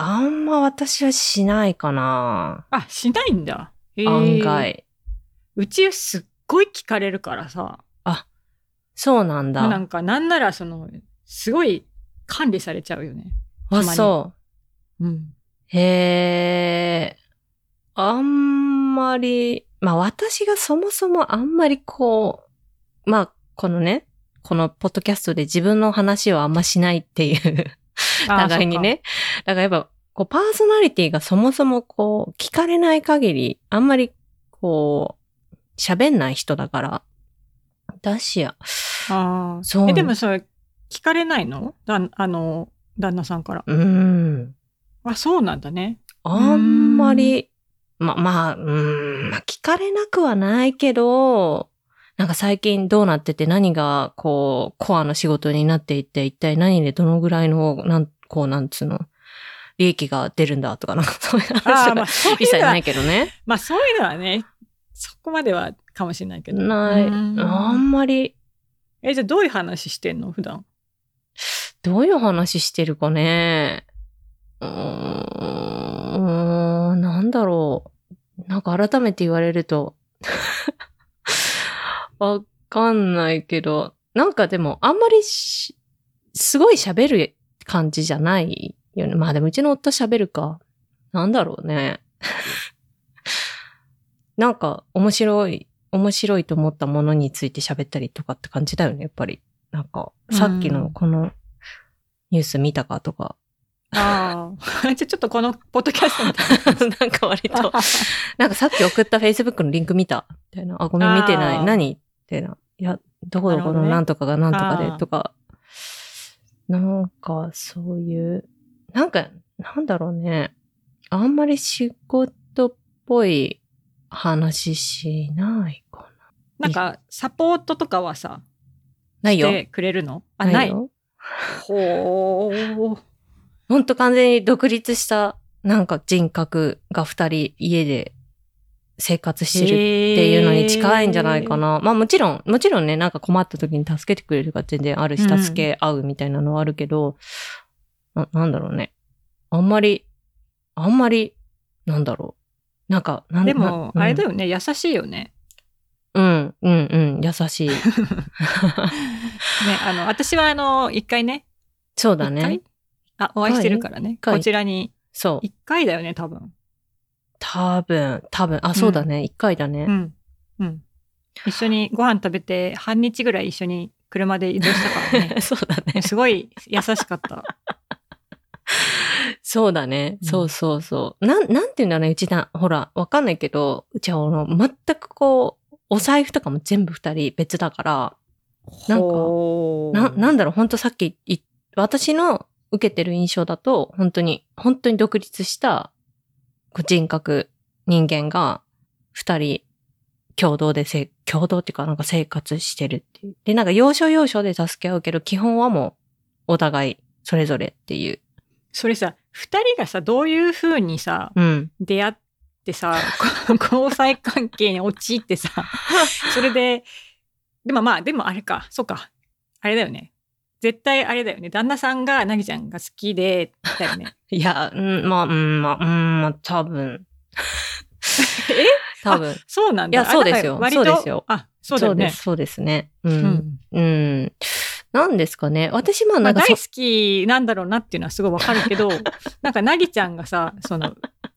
あんま私はしないかなあ、しないんだ。案外。うちすっごい聞かれるからさ、そうなんだ。なんかなんならその、すごい管理されちゃうよね。あ、そう。うん。へえ。あんまり、まあ私がそもそもあんまりこう、まあこのね、このポッドキャストで自分の話をあんましないっていう、あ互いに。ね。だからやっぱ、こうパーソナリティがそもそもこう、聞かれない限り、あんまりこう、喋んない人だから、だしや。ああ。そうえ、でもそれ、聞かれないの？だあの、旦那さんから。うーん。あ、そうなんだね。あんまり、ま、まあ、うーん、まあ、聞かれなくはないけど、なんか最近どうなってて何がこう、コアの仕事になっていて、一体何でどのぐらいの、なん、こう、なんつうの、利益が出るんだとか、なんかそういう話は一切ないけどね。まあ、そういうのはね、そこまではかもしれないけど。ない。うんあんまり、え、じゃあどういう話してんの普段？どういう話してるかね。うーん、なんだろう。なんか改めて言われると、わかんないけど、なんかでもあんまりしすごい喋る感じじゃないよね。まあでもうちの夫喋るか。なんだろうね。[LAUGHS] なんか面白い、面白いと思ったものについて喋ったりとかって感じだよね、やっぱり。なんか、さっきのこのニュース見たかとか。ああ。[LAUGHS] じゃあちょっとこのポッドキャストみたいな。[LAUGHS] なんか割と、なんかさっき送った Facebook のリンク見たみたいな。あ、ごめん見てない。何？みたいな。いや、どこどこのなんとかがなんとかでとか。なんかそういう、なんか、なんだろうね。あんまり仕事っぽい話しないかな。なんか、サポートとかはさ、ないよ。してくれるの？あ、ない。よ。ほー。[LAUGHS] ほんと完全に独立した、なんか人格が二人家で生活してるっていうのに近いんじゃないかな。まあもちろん、もちろんね、なんか困った時に助けてくれるが全然あるし、うん助け合うみたいなのはあるけど、ななんだろうね。あんまり、あんまり、なんだろう。なんか、なんでも、なあれだよね、優しいよね。うん、うん、うん、優しい。[LAUGHS] ね、あの、私はあの、一回ね、そうだね。あ、お会いしてるからね。回？こちらに、そう。一回だよね、多分。多分、多分、あ、そうだね。一、回だね。うん。うん。一緒にご飯食べて、半日ぐらい一緒に車で移動したからね。[LAUGHS] そうだね。すごい優しかった。[LAUGHS] そうだね。うんそうそうそう。なん、なんていうんだろうね。うちな、ほら、わかんないけど、うちはあの、全くこう、お財布とかも全部二人別だから、なんかな、なんだろう、本当さっき私の受けてる印象だと、本当に、本当に独立した人格、人間が二人共同でせ、共同っていうかなんか生活してるっていう。で、なんか要所要所で助け合うけど、基本はもうお互いそれぞれっていう。それさ、二人がさ、どういう風にさ、うん。出会ってさ、こ [LAUGHS] 交際関係に陥ってさ、[LAUGHS] それで、でもまあ、でもあれか、そうか。あれだよね。絶対あれだよね。旦那さんがなぎちゃんが好きで、だよね。[LAUGHS] いや、うん、まあ、うん、まあ、うん、まあ、多分。[LAUGHS] え？[LAUGHS] 多分。そうなんだ。いやそうですよそうですよあ、そうだよね。です、そうですね。う。うんん。うん。なんですかね。私、まあ、まあ、なんかそ、大好きなんだろうなっていうのはすごいわかるけど、なんかなぎちゃんがさ、その、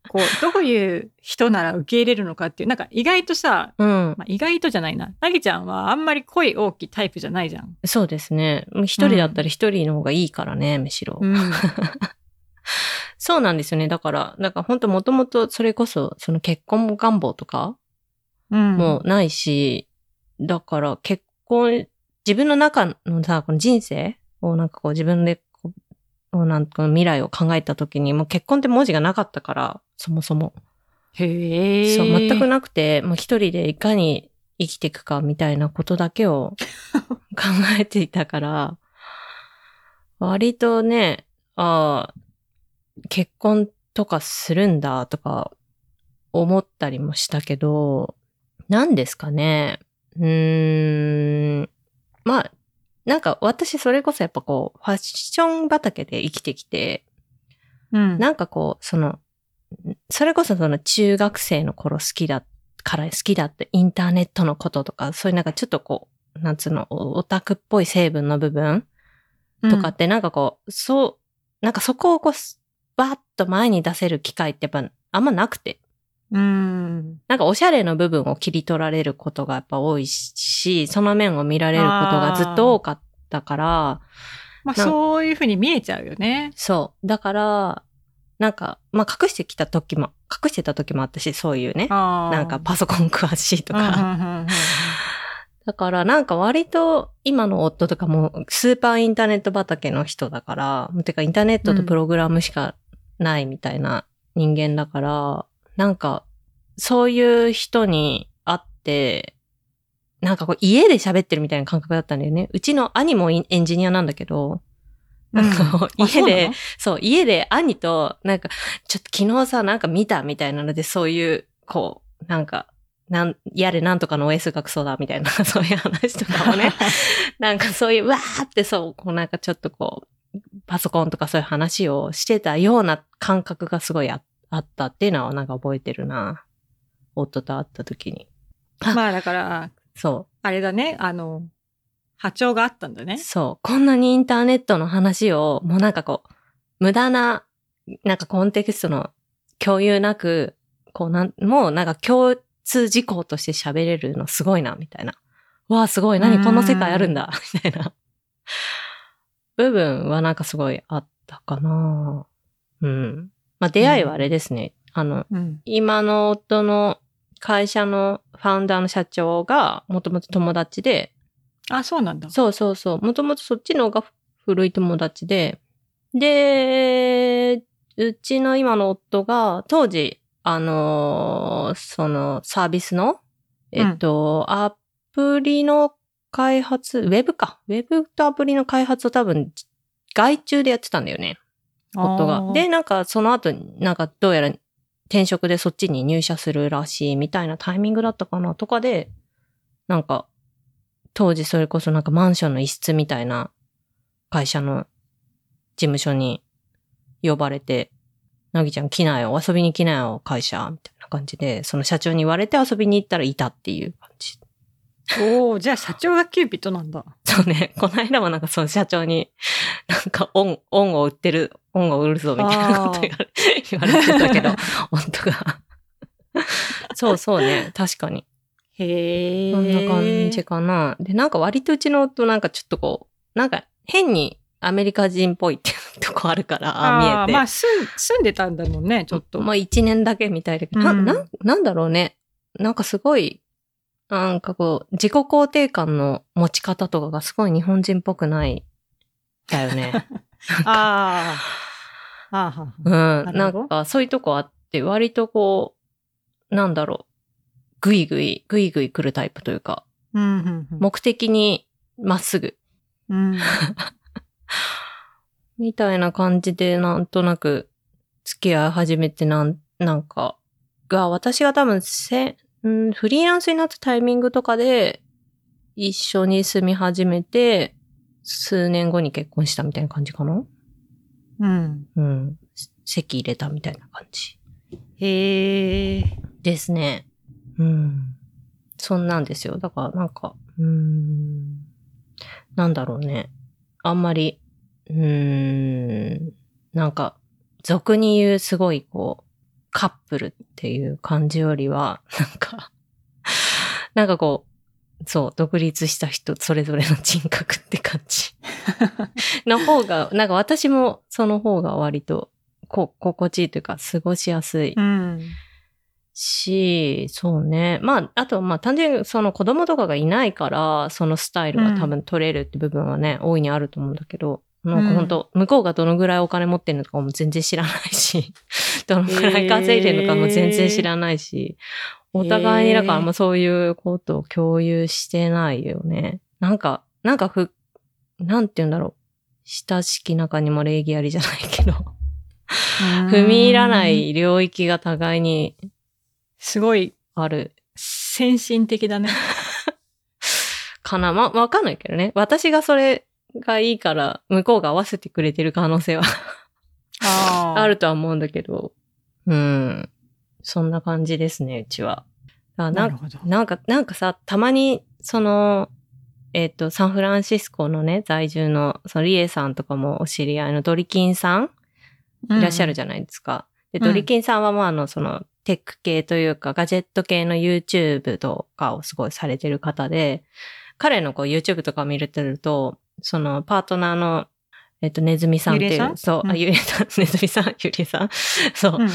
こう、どういう人なら受け入れるのかっていう、なんか意外とさ、うん。まあ、意外とじゃないな。なぎちゃんはあんまり恋大きいタイプじゃないじゃん。そうですね。一人だったら一人の方がいいからね、むしろ。うん。[LAUGHS] そうなんですよね。だから、なんか本当もともとそれこそ、その結婚願望とかうん。もないし、だから結婚、自分の中のさ、この人生をなんかこう自分でなんか未来を考えた時に、もう結婚って文字がなかったから、そもそも。へえ。そう、全くなくて、もう一人でいかに生きていくかみたいなことだけを [LAUGHS] 考えていたから、割とね、ああ、結婚とかするんだとか思ったりもしたけど、何ですかね。うーん。まあ、なんか私それこそやっぱこう、ファッション畑で生きてきて、うん。なんかこう、その、それこそその中学生の頃好きだから好きだってインターネットのこととか、そういうなんかちょっとこう、なんつうの、オオタクっぽい成分の部分とかってなんかこう、そう、なんかそこをこう、バーッと前に出せる機会ってやっぱあんまなくて。うん。なんかおしゃれの部分を切り取られることがやっぱ多いし、その面を見られることがずっと多かったから、まあ、そういうふうに見えちゃうよね。そう。だから、なんか、まあ隠してきた時も、隠してた時もあったし、そういうね。なんかパソコン詳しいとうんうんか。うんうんだからなんか割と今の夫とかもスーパーインターネット畑の人だから、てかインターネットとプログラムしかないみたいな人間だから、なんかそういう人に会って、なんかこう家で喋ってるみたいな感覚だったんだよね。うちの兄もエンジニアなんだけど、なんかこうあ家で、そう家で兄と、なんか、ちょっと昨日さ、なんか見たみたいなので、そういう、こう、なんか、なん、やれなんとかの OS がクソだみたいな、[LAUGHS] そういう話とかもね、[LAUGHS] なんかそういう、わーってそう、こうなんかちょっとこう、パソコンとかそういう話をしてたような感覚がすごいああったっていうのはなんか覚えてるな。夫と会った時に。まあだから、そあれだね、あの、波長があったんだう。ね。そう。こんなにインターネットの話を、もうなんかこう、無駄な、なんかコンテキストの共有なく、こうなん、もうなんか共通事項として喋れるのすごいな、みたいな。わあ、すごい。何こんな世界あるんだ、[LAUGHS] みたいな。部分はなんかすごいあったかな。うん。まあ出会いはあれですね。あの、うん。今の夫の会社のファウンダーの社長がもともと友達で、あ、そうなんだ。そうそうそう。もともとそっちの方が古い友達で、で、うちの今の夫が当時、あのーそのサービスの、えっと、アプリの開発、ウェブか。ウェブとアプリの開発を多分、外注でやってたんだよね。夫が。で、なんかその後、なんかどうやら転職でそっちに入社するらしいみたいなタイミングだったかなとかで、なんか、当時それこそなんかマンションの一室みたいな会社の事務所に呼ばれて、なぎちゃん来なよ、遊びに来なよ、会社、みたいな感じで、その社長に言われて遊びに行ったらいたっていう感じ。おおじゃあ社長がキューピットなんだ。そうね、この間もなんかその社長に、なんかオン、オンを売ってる、オンを売るぞみたいなこと言われ [LAUGHS] 言われてたけど、[LAUGHS] 本当が。そうそうね、確かに。へえ。そんな感じかな。で、なんか割とうちの夫なんかちょっとこう、なんか変にアメリカ人っぽいっていうとこあるから、見えて。まあ、住ん住んでたんだもんね、ちょっと。まあ一年だけみたいだけど、うんな、な、なんだろうね。なんかすごい、なんかこう、自己肯定感の持ち方とかがすごい日本人っぽくない、だよね。[LAUGHS] ああ。ああはうん。なんかそういうとこあって、割とこう、なんだろう。ぐいぐい、ぐいぐい来るタイプというか、うんうんうん目的にまっすぐ、うん。[LAUGHS] みたいな感じで、なんとなく付き合い始めてなん、なんか、が、私が多分せ、んフリーランスになったタイミングとかで、一緒に住み始めて、数年後に結婚したみたいな感じかな？うん。うん。籍入れたみたいな感じ。へえ。ですね。うん。そんなんですよ。だからなんか、うーん。なんだろうね。あんまり、うーん。なんか、俗に言うすごいこう、カップルっていう感じよりは、なんか、なんかこう、そう、独立した人それぞれの人格って感じ。[LAUGHS] の方が、なんか私もその方が割と、こ、心地いいというか、過ごしやすいうん。し、そうね。まあ、あと、まあ、単純にその子供とかがいないから、そのスタイルが多分取れるって部分はね、大いにあると思うんだけど、なんか本当、向こうがどのぐらいお金持ってるのとかも全然知らないし、[LAUGHS] どのぐらい稼いでるのかも全然知らないし、お互いにだからもうそういうことを共有してないよね。なんか、なんかふ、なんて言うんだろう。親しき中にも礼儀ありじゃないけど、踏み入らな。い領域が互いにすごいある先進的だね。[LAUGHS] かな。ま、わかんないけどね。私がそれがいいから、向こうが合わせてくれてる可能性はあ [LAUGHS] あるとは思うんだけど。うん。そんな感じですね、うちは。ななんるほど。なんか、なんかさ、たまに、その、えっ、と、サンフランシスコのね、在住の、そのリエさんとかもお知り合いのドリキンさんいらっしゃるじゃないですか。で、うんドリキンさんはまあ、あの、その、テック系というか、ガジェット系の YouTube とかをすごいされてる方で、彼のこう YouTube とかを見れてると、その、パートナーの、えっ、と、ネズミさんっていう、そう、あ、うんゆりえさん、[LAUGHS] ネズミさん、ゆりえさん。そう。うん。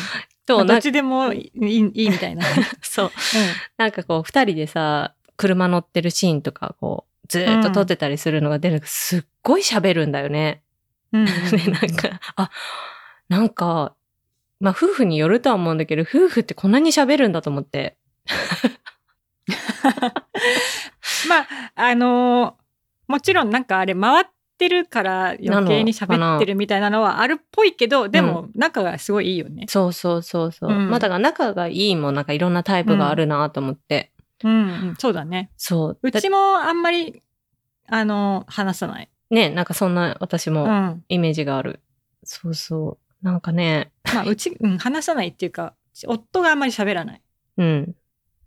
と、まあどっちでもいいいいみたいな。[LAUGHS] そう。なんかこう、二人でさ、車乗ってるシーンとか、こう、ずーっと撮ってたりするのが出る、すっごい喋るんだよね。うん。うん [LAUGHS] で、なんか、あ、なんか、まあ、夫婦によるとは思うんだけど、夫婦ってこんなに喋るんだと思って。まあ、あのーもちろんなんかあれ回ってるから余計に喋ってるみたいなのはあるっぽいけど、でも仲がすごいいいよね。そうそうそうそう。うんまあ、だから仲がいいもなんかいろんなタイプがあるなと思って。うん、うん、そうだね。そう。うちもあんまり、あのー話さない。ね、なんかそんな私もうん。イメージがある。そうそう。なんかね、まあ、うち、うん、話さないっていうか、夫があんまり喋らない。うん。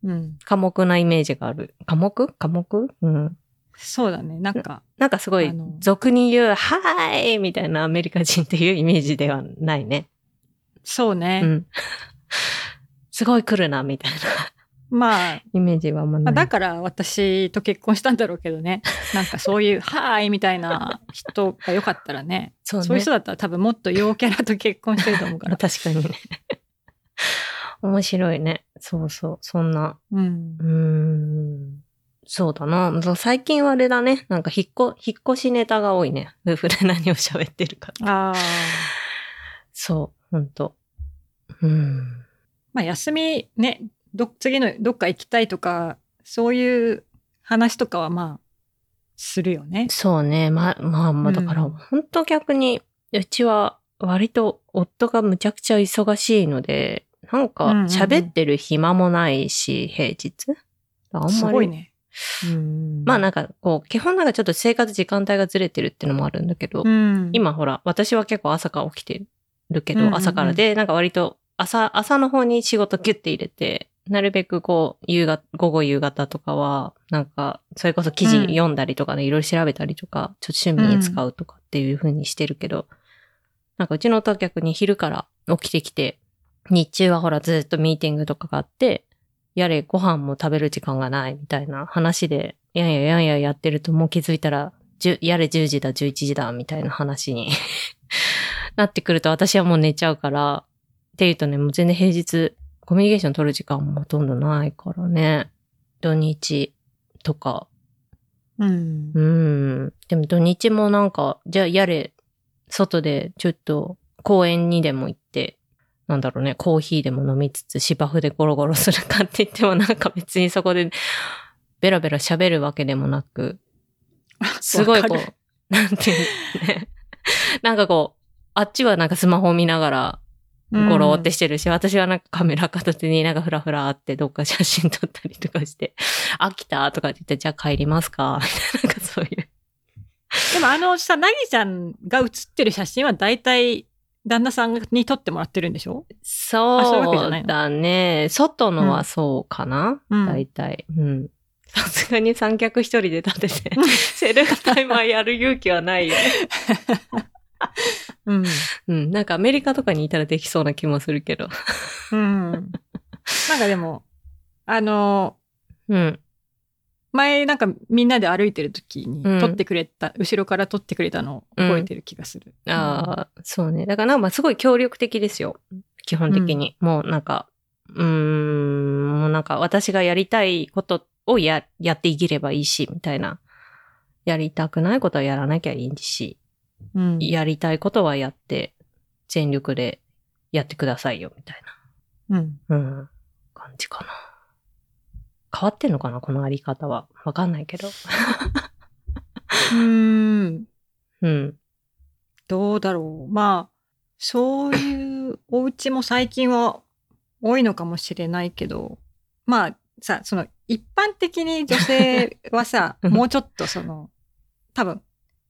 うん。寡黙なイメージがある。寡黙？寡黙？うん。そうだね。なんか、なんかすごい俗に言う、はーいみたいなアメリカ人っていうイメージではないね。そうね。うん。[LAUGHS] すごい来るな、みたいなまあ、イメージはあんまない。まあだから私と結婚したんだろうけどね。なんかそういう、[LAUGHS] はーいみたいな人がよかったらね。そうね。そういう人だったら多分もっと陽キャラと結婚してると思うかまあら。[LAUGHS] 確かにね。面白いね。そうそう。そんな。うんうー。ん。そうだな。最近はあれだね。なんか引っ越、引っ越しネタが多いね。夫婦で何を喋ってるか。ああ。そう。ほんと。うん。まあ休みね、ど、次のどっか行きたいとか、そういう話とかはまあ、するよね。そうね。まあ、まあ、まあ、だから、うんほんと逆に、うちは割と夫がむちゃくちゃ忙しいので、なんかうんうんうん喋ってる暇もないし、平日。あんまり。すごいね。うん。まあなんかこう、基本なんかちょっと生活時間帯がずれてるっていうのもあるんだけど、うん、今ほら、私は結構朝から起きてるけど、うんうんうん。朝からで、なんか割と朝、朝の方に仕事ギュッて入れて、なるべくこう、夕方、午後夕方とかは、なんか、それこそ記事読んだりとかね、いろいろ調べたりとか、ちょっと趣味に使うとかっていう風にしてるけど、なんかうちの夫は逆に昼から起きてきて、日中はほらずっとミーティングとかがあって、やれご飯も食べる時間がないみたいな話で、やんややんややってるともう気づいたら、やれ10時だ、11時だ、みたいな話に [LAUGHS] なってくると私はもう寝ちゃうから、っていうとね、もう全然平日、コミュニケーション取る時間もほとんどないからね。土日とか。うんう。ん。でも土日もなんか、じゃあやれ、外でちょっと公園にでも行って、なんだろうね、コーヒーでも飲みつつ芝生でゴロゴロするかって言ってもなんか別にそこでベラベラ喋るわけでもなく、[LAUGHS] すごいこう、なんていうのね。[LAUGHS] なんかこう、あっちはなんかスマホを見ながらゴロってしてるし、私はなんかカメラ片手になんかフラフラってどっか写真撮ったりとかして、[LAUGHS] 飽きたとかって言って、じゃあ帰りますか？みたいな、なんかそういう。でもあのさ、なぎちゃんが写ってる写真は大体旦那さんに撮ってもらってるんでしょ？そうだね。外のはそうかな、うん大体。うん。さすがに三脚一人で立てて、[LAUGHS] セルフタイマーやる勇気はないよね。[LAUGHS] うん。うん。なんかアメリカとかにいたらできそうな気もするけど。うん。なんかでも、あの、うん。前なんかみんなで歩いてる時にうん撮ってくれた、後ろから撮ってくれたのを覚えてる気がする。ああ、そうね。だからなんかまあすごい協力的ですよ。基本的に。もうなんか、うーん、もうなんか私がやりたいことをや、やっていければいいし、みたいな。やりたくないことはやらなきゃいいし、うん。やりたいことはやって、全力でやってくださいよ、みたいうん。な。うん。感じかな。変わってんのかなこのあり方は。わかんないけど。うん。うん。どうだろう。まあ、そういうお家も最近は多いのかもしれないけど、まあさ、その一般的に女性 [LAUGHS] はさ、うんもうちょっとその、多分、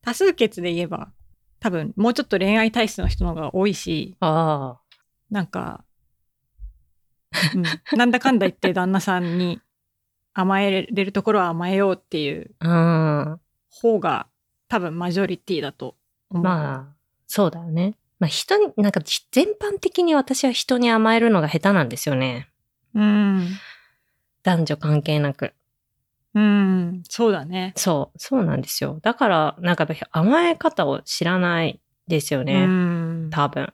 多数決で言えば、多分もうちょっと恋愛体質の人の方が多いし、あなんか、うん、なんだかんだ言って旦那さんに甘えれるところは甘えようっていうあ。うん。方が多分マジョリティだと思う。まあ、そうだよね。まあ人に、なんか全般的に私は人に甘えるのが下手なんですよね。うん。男女関係なく。うん、そうだね。そう、そうなんですよ。だから、なんか甘え方を知らないですよね。うん。多分。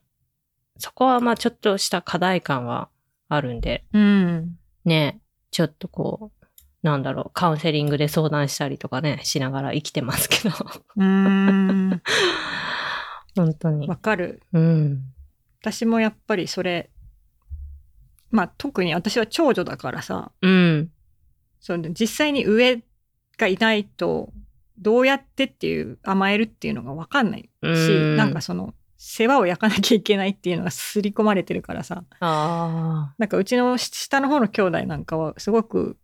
そこはまあちょっとした課題感はあるんで、うん。ね、ちょっとこう、なんだろう、カウンセリングで相談したりとかね、しながら生きてますけど。うん。[LAUGHS] 本当にわ。かる。うん。私もやっぱりそれ、まあ特に私は長女だからさ、うん。その実際に上がいないと、どうやってっていう甘えるっていうのがわかんないし、うんなんかその世話を焼かなきゃいけないっていうのが刷り込まれてるからさ、あなんかうちの下の方の兄弟なんかはすごく、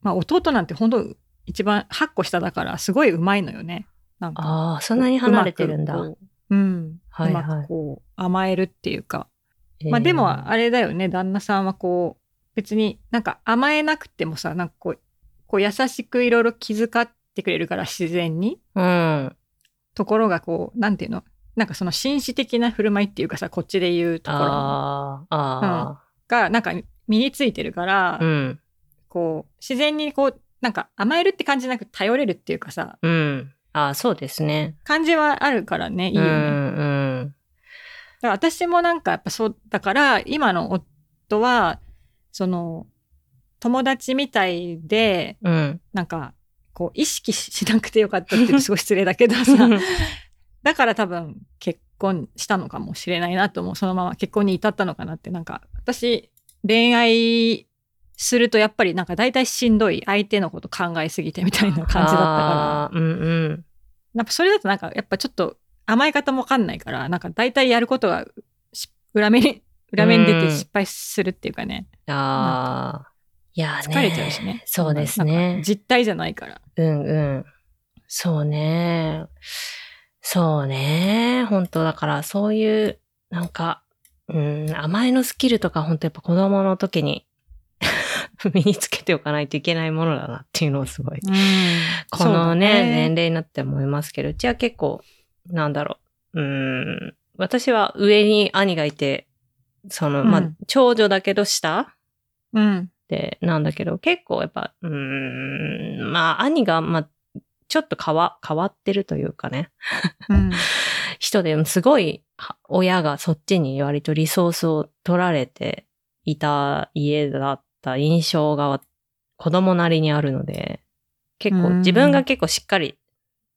まあ弟なんて本当一番8個下だからすごい上手いのよね。なんあ。かああ、そんなに離れてるんだ。うううん。はいはいうまくこう甘えるっていうか。えーまあでもあれだよね、旦那さんはこう、別になんか甘えなくてもさ、なんかこう、こう優しくいろいろ気遣ってくれるから自然に。うん。ところがこう、なんていうの？なんかその紳士的な振る舞いっていうかさ、こっちで言うところああ、あがなんか身についてるから、あ、うん。こう、自然にこう、なんか甘えるって感じじゃなく頼れるっていうかさ、うん。ああ、そうですね。感じはあるからね、いいよね。うん、うん。だから私もなんかやっぱそう、だから今の夫は、その、友達みたいで、うん。なんか、こう意識しなくてよかったってすごい失礼だけどさ、[LAUGHS] だから多分結婚したのかもしれないなと思う。そのまま結婚に至ったのかなって。なんか、私、恋愛するとやっぱりなんか大体しんどい相手のこと考えすぎてみたいな感じだったから。うんうん。やっぱそれだとなんかやっぱちょっと甘え方もわかんないから、なんか大体やることがし裏目に、裏目に出て失敗するっていうかね。ああ。いやね。疲れちゃうしね。そうですなんねか。実体じゃないから。うんうん。そうね。そうね。本当だから、そういう、なんか、うん、甘えのスキルとか本当やっぱ子供の時に身につけておかないといけないものだなっていうのをすごい。このね、年齢になって思いますけど、うちは結構、なんだろう。うん、私は上に兄がいて、その、まあうん、長女だけど下うん。で、なんだけど、結構やっぱ、うーん、まあ、兄が、まあ、ちょっと変わ、変わってるというかね、うん。[LAUGHS] 人で、すごい、は親がそっちに割とリソースを取られていた家だった印象が子供なりにあるので、結構、うん自分が結構しっかり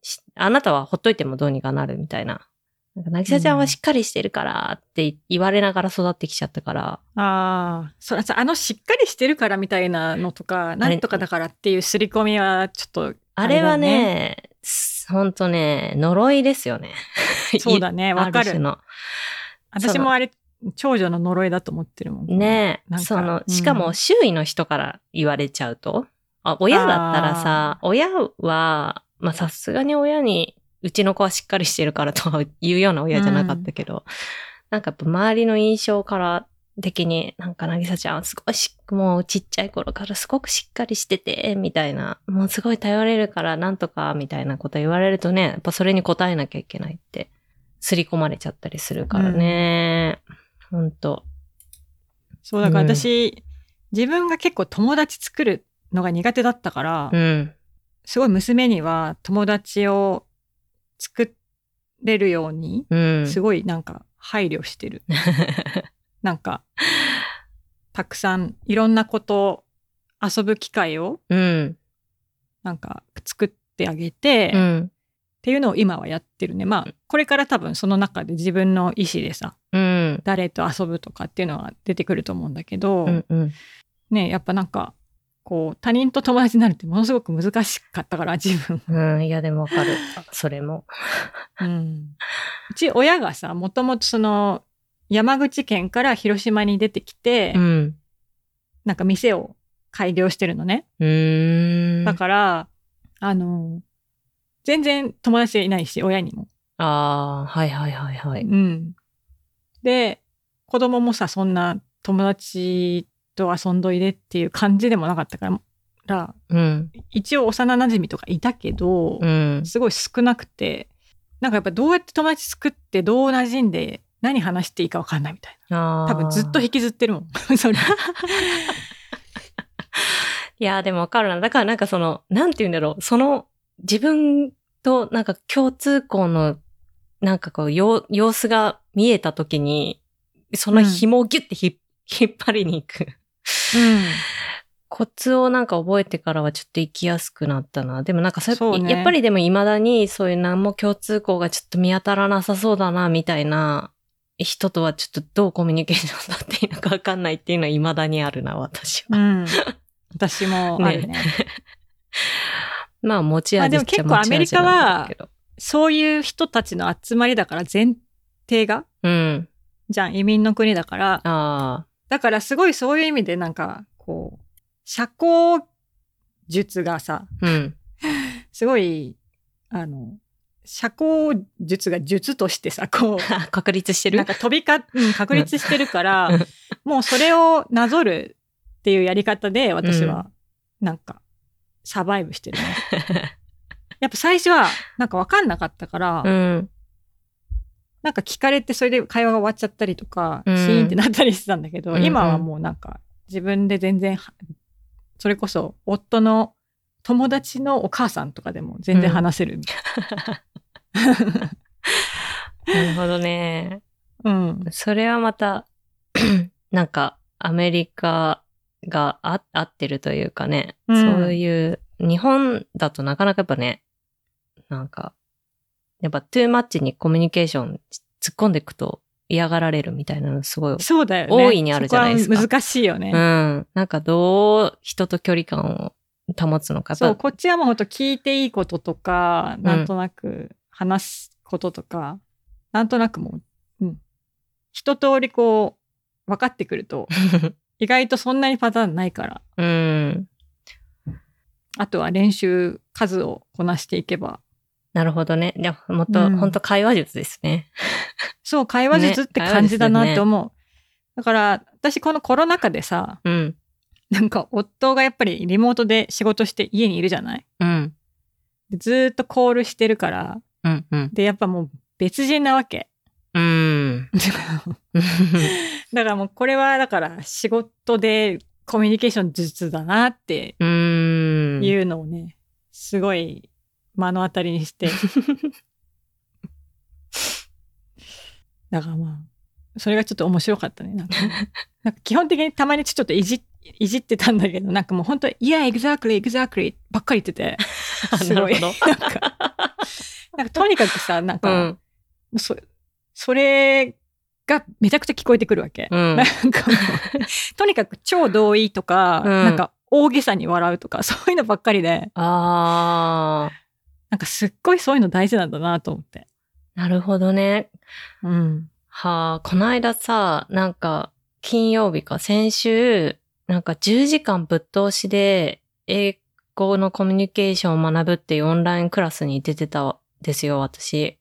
し、あなたはほっといてもどうにかなるみたいな。なんか、なぎさちゃんはしっかりしてるからって言われながら育ってきちゃったから、ああ、そあのしっかりしてるからみたいなのとか、なんとかだからっていう刷り込みはちょっと、あれはだね、ほんとね、呪いですよね。そうだね、[LAUGHS] わかる。私もあれ、長女の呪いだと思ってるもん。ねなんかそのう、ん。しかも周囲の人から言われちゃうと、あ親だったらさ、親は、まあさすがに親にうちの子はしっかりしてるからとは言うような親じゃなかったけど、なんかやっぱ周りの印象から的に、なんか、なぎさちゃんすごいし、もうちっちゃい頃からすごくしっかりしてて、みたいな、もうすごい頼れるからなんとか、みたいなこと言われるとね、やっぱそれに応えなきゃいけないって、刷り込まれちゃったりするからね。ほんと。そう、だからうん私、自分が結構友達作るのが苦手だったから、うん。すごい娘には友達を作れるように、うん。すごいなんか配慮してる。[LAUGHS] なんか、たくさんいろんなこと、遊ぶ機会をうん。なんか作ってあげて、っうん。ていうのを今はやってるね。まあ、これから多分その中で自分の意思でさ、うん。誰と遊ぶとかっていうのは出てくると思うんだけど、うん。うん。ね、やっぱなんか、こう、他人と友達になるってものすごく難しかったから、自分。うん。いや、でもわかる。それも。うん。うち親がさ、もともとその、山口県から広島に出てきて、うん。なんか店を開業してるのね。だから、あの、全然友達いないし、親にも。ああ、はいはいはいはい。うん。で、子供もさ、そんな友達と遊んどいでっていう感じでもなかったから、うん。一応幼馴染とかいたけど、うん。すごい少なくて、なんかやっぱどうやって友達作ってどう馴染んで何話していいかわかんないみたいあな。あ。多分ずっと引きずってるもん。[LAUGHS] それ。[LAUGHS] いや、でもわかるな。だからなんかその、なんて言うんだろう。その、自分となんか共通項の、なんかこう、様様子が見えた時に、その紐をギュッてひ、[LAUGHS] 引っ張りに行く。コツをなんか覚えてからはちょっと行きやすくなったな。でもなんかそれねやっぱりでも未だにそういう何も共通項がちょっと見当たらなさそうだな、みたいな人とはちょっとどうコミュニケーション取っていいのかわかんないっていうのは未だにあるな、私は。うん。私もあるね。まあ持ちまあでも味っちゃ結構アメリカは持ち味なんだけど。そういう人たちの集まりだから前提が、うん。じゃん、移民の国だから、あだからすごいそういう意味でなんか、こう、社交術がさ、あ、うん。[LAUGHS] すごい、あの、社交術が術としてさ、こう、[LAUGHS] 確立してる？なんか飛びか、うん、確立してるからうん、[LAUGHS] もうそれをなぞるっていうやり方で私は、なんか、サバイブしてるね。[LAUGHS] やっぱ最初は、なんかわかんなかったから、うん。なんか聞かれてそれで会話が終わっちゃったりとか、うんシーンってなったりしてたんだけど、うんうん今はもうなんか自分で全然は、それこそ夫の友達のお母さんとかでも全然話せるみたいなるほどね。な。うん。それはまた、[CLEARS THROAT] なんか、アメリカがあ合ってるというかね、うんそういう、日本だとなかなかやっぱね、なんか、やっぱトゥーマッチにコミュニケーション突っ込んでいくと嫌がられるみたいなのすごい、そうだよね。大いにあるじゃないですか難しいよね。うん。なんかどう人と距離感を保つのか。そう、こっちはもうほんと聞いていいこととか、なんとなく話すこととか、なんとなくもう、うん。一通りこう、分かってくると、[LAUGHS] 意外とそんなにパターンないから、うん。あとは練習数をこなしていけば。なるほどね。でも、もっと、うん本当会話術ですね。そう、会話術ってね感じだなって思う。だから、私このコロナ禍でさ、うん。なんか夫がやっぱりリモートで仕事して家にいるじゃない？うん。でずーっとコールしてるから、うん。うん。で、やっぱもう別人なわけ。うん。[LAUGHS] だからもうこれはだから仕事でコミュニケーション術だなってうん。いうのをね、すごい目の当たりにして。[LAUGHS] だからまあ、それがちょっと面白かったね。なんかなんか基本的にたまにちょっといじいじってたんだけど、なんかもう本当いや、exactly, exactly ばっかり言ってて、[LAUGHS] すごい。ななんか、なんかとにかくさ、なんうか、ん。そそれがめちゃくちゃ聞こえてくるわけ。うんなんか [LAUGHS] とにかく超同意とか、うんなんか大げさに笑うとか、そういうのばっかりで、あなんかすっごいそういうの大事なんだなと思って。ー。なるほどね。うん。はあ、この間さ、なんか、金曜日か、先週、なんか10時間ぶっ通しで、英語のコミュニケーションを学ぶっていうオンラインクラスに出てたですよ、私。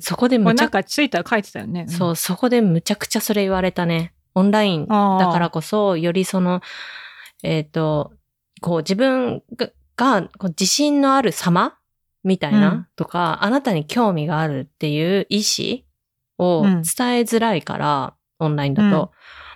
そこでむちゃくかツイッター書いてたよね。そう、そこでむちゃくちゃそれ言われたね。オンラインだからこそ、よりその、えっ、と、こう自分が、が自信のある様みたいな、うんとか、あなたに興味があるっていう意思をうん伝えづらいから、オンラインだと、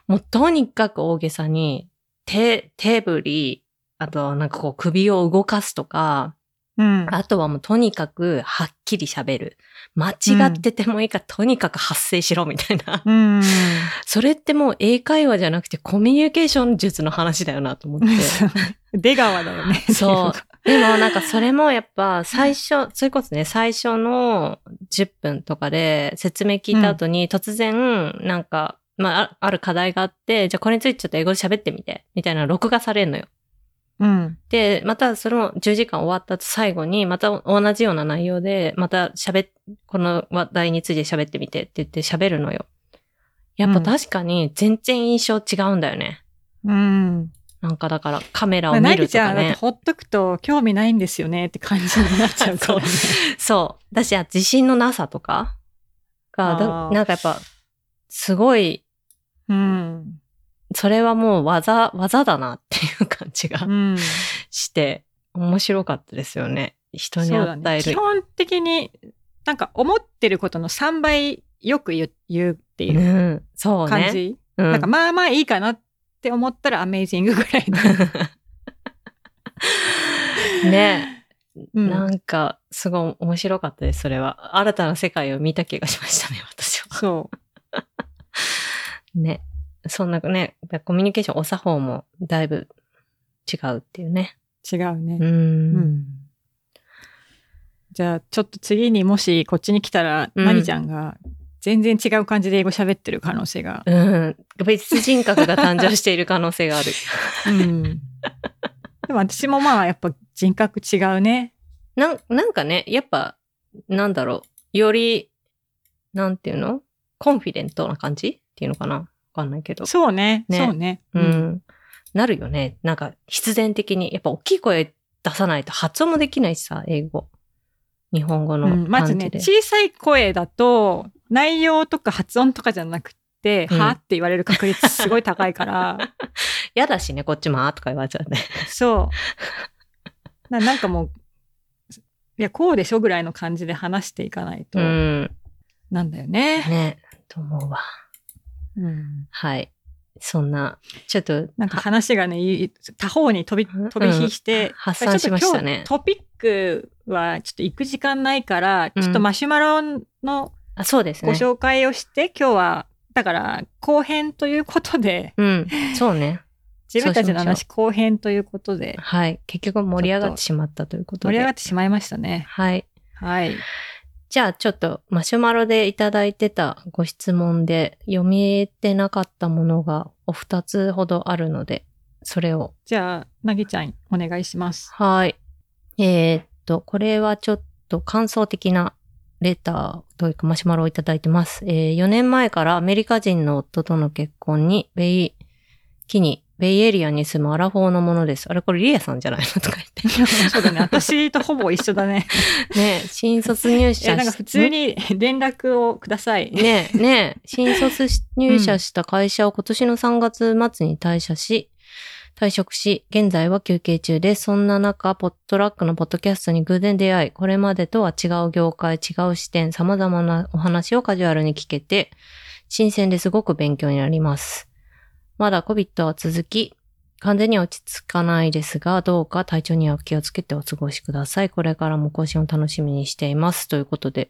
もうとにかく大げさに、手、手振り、あとなんかこう首を動かすとか、うん。あとはもうとにかくはっきり喋る。間違っててもいいから、とにかく発声しろみたいな。うん。[LAUGHS] それってもう英会話じゃなくてコミュニケーション術の話だよなと思って。[LAUGHS] 出川だよね。[LAUGHS] そうでもなんかそれもやっぱ最初、それこそね、最初の10分とかで説明聞いた後に突然なんか、まああある課題があって、じゃあこれについてちょっと英語で喋ってみて、みたいな録画されるのよ。うん。で、またその10時間終わった後最後にまた同じような内容で、また喋っ、この話題について喋ってみてって言って喋るのよ。やっぱ確かに全然印象違うんだよね。うん。なんかだからカメラまあ、を見るとかね。ほっとくと興味ないんですよねって感じになっちゃうからね。[LAUGHS] そう。だし、自信のなさとかが、なんかやっぱ、すごい、うん。それはもう技、技だなっていう感じがうん。して、面白かったですよね。人に。与える。基本的に、なんか思ってることの3倍よく言うっていう。感じ。うんなんかまあまあいいかなって思ったらアメイジングぐらいの。[LAUGHS] ね、うんなんか、すごい面白かったです、それは。新たな世界を見た気がしましたね、私は。そう。[LAUGHS] ね。そんなね、コミュニケーションお作法もだいぶ違うっていうね。違うね。うん。うんじゃあ、ちょっと次にもしこっちに来たら、うんなぎちゃんが全然違う感じで英語喋ってる可能性が。うん。別人格が誕生している可能性がある。うん。でも私もまあやっぱ人格違うね。なん、なんかね、やっぱ、なんだろう。より、なんていうの？コンフィデントな感じっていうのかな？わかんないけど。そうね。ねそうね。うん。なるよね。なんか、必然的に。やっぱ大きい声出さないと発音もできないしさ、英語。日本語のうんまずね。小さい声だと内容とか発音とかじゃなくて、うんはって言われる確率すごい高いから、[LAUGHS] やだしね、こっちもあーとか言われちゃうね。そう。ななんかもう、いや、こうでしょぐらいの感じで話していかないと、うん。なんだよね。ね。と思うわ。うんはい。そんな、ちょっと、なんか話がね、い多方に飛び、うん飛び火して、発散しましたねトピックはちょっと行く時間ないから、うんちょっとマシュマロのあ、そうですね。ご紹介をして、今日は、だから後編ということで、うん。そうね。[LAUGHS] 自分たちの話後編ということで、はい。結局盛り上がってしまったということで。盛り上がってしまいましたね。はい。はい。じゃあちょっとマシュマロでいただいてたご質問で読みてなかったものがお二つほどあるので、それを。じゃあ、なぎちゃん、お願いします。はい。えーっと、これはちょっと感想的なレターというかマシュマロをいただいてます。えー4年前からアメリカ人の夫との結婚に、ベイ、機に、ベイエリアに住むアラフォーのものです。あれこれリエさんじゃないの？とか言って。[LAUGHS] そうだね。私とほぼ一緒だね。[LAUGHS] ね新卒入い社や、なんか普通に連絡をください。ねえ、ねえ、新卒入社した会社を今年の3月末に退社し、退職し、現在は休憩中です。そんな中、ポットラックのポッドキャストに偶然出会い、これまでとは違う業界、違う視点、様々なお話をカジュアルに聞けて、新鮮ですごく勉強になります。まだ COVID は続き、完全には落ち着かないですが、どうか体調には気をつけてお過ごしください。これからも更新を楽しみにしています。ということで、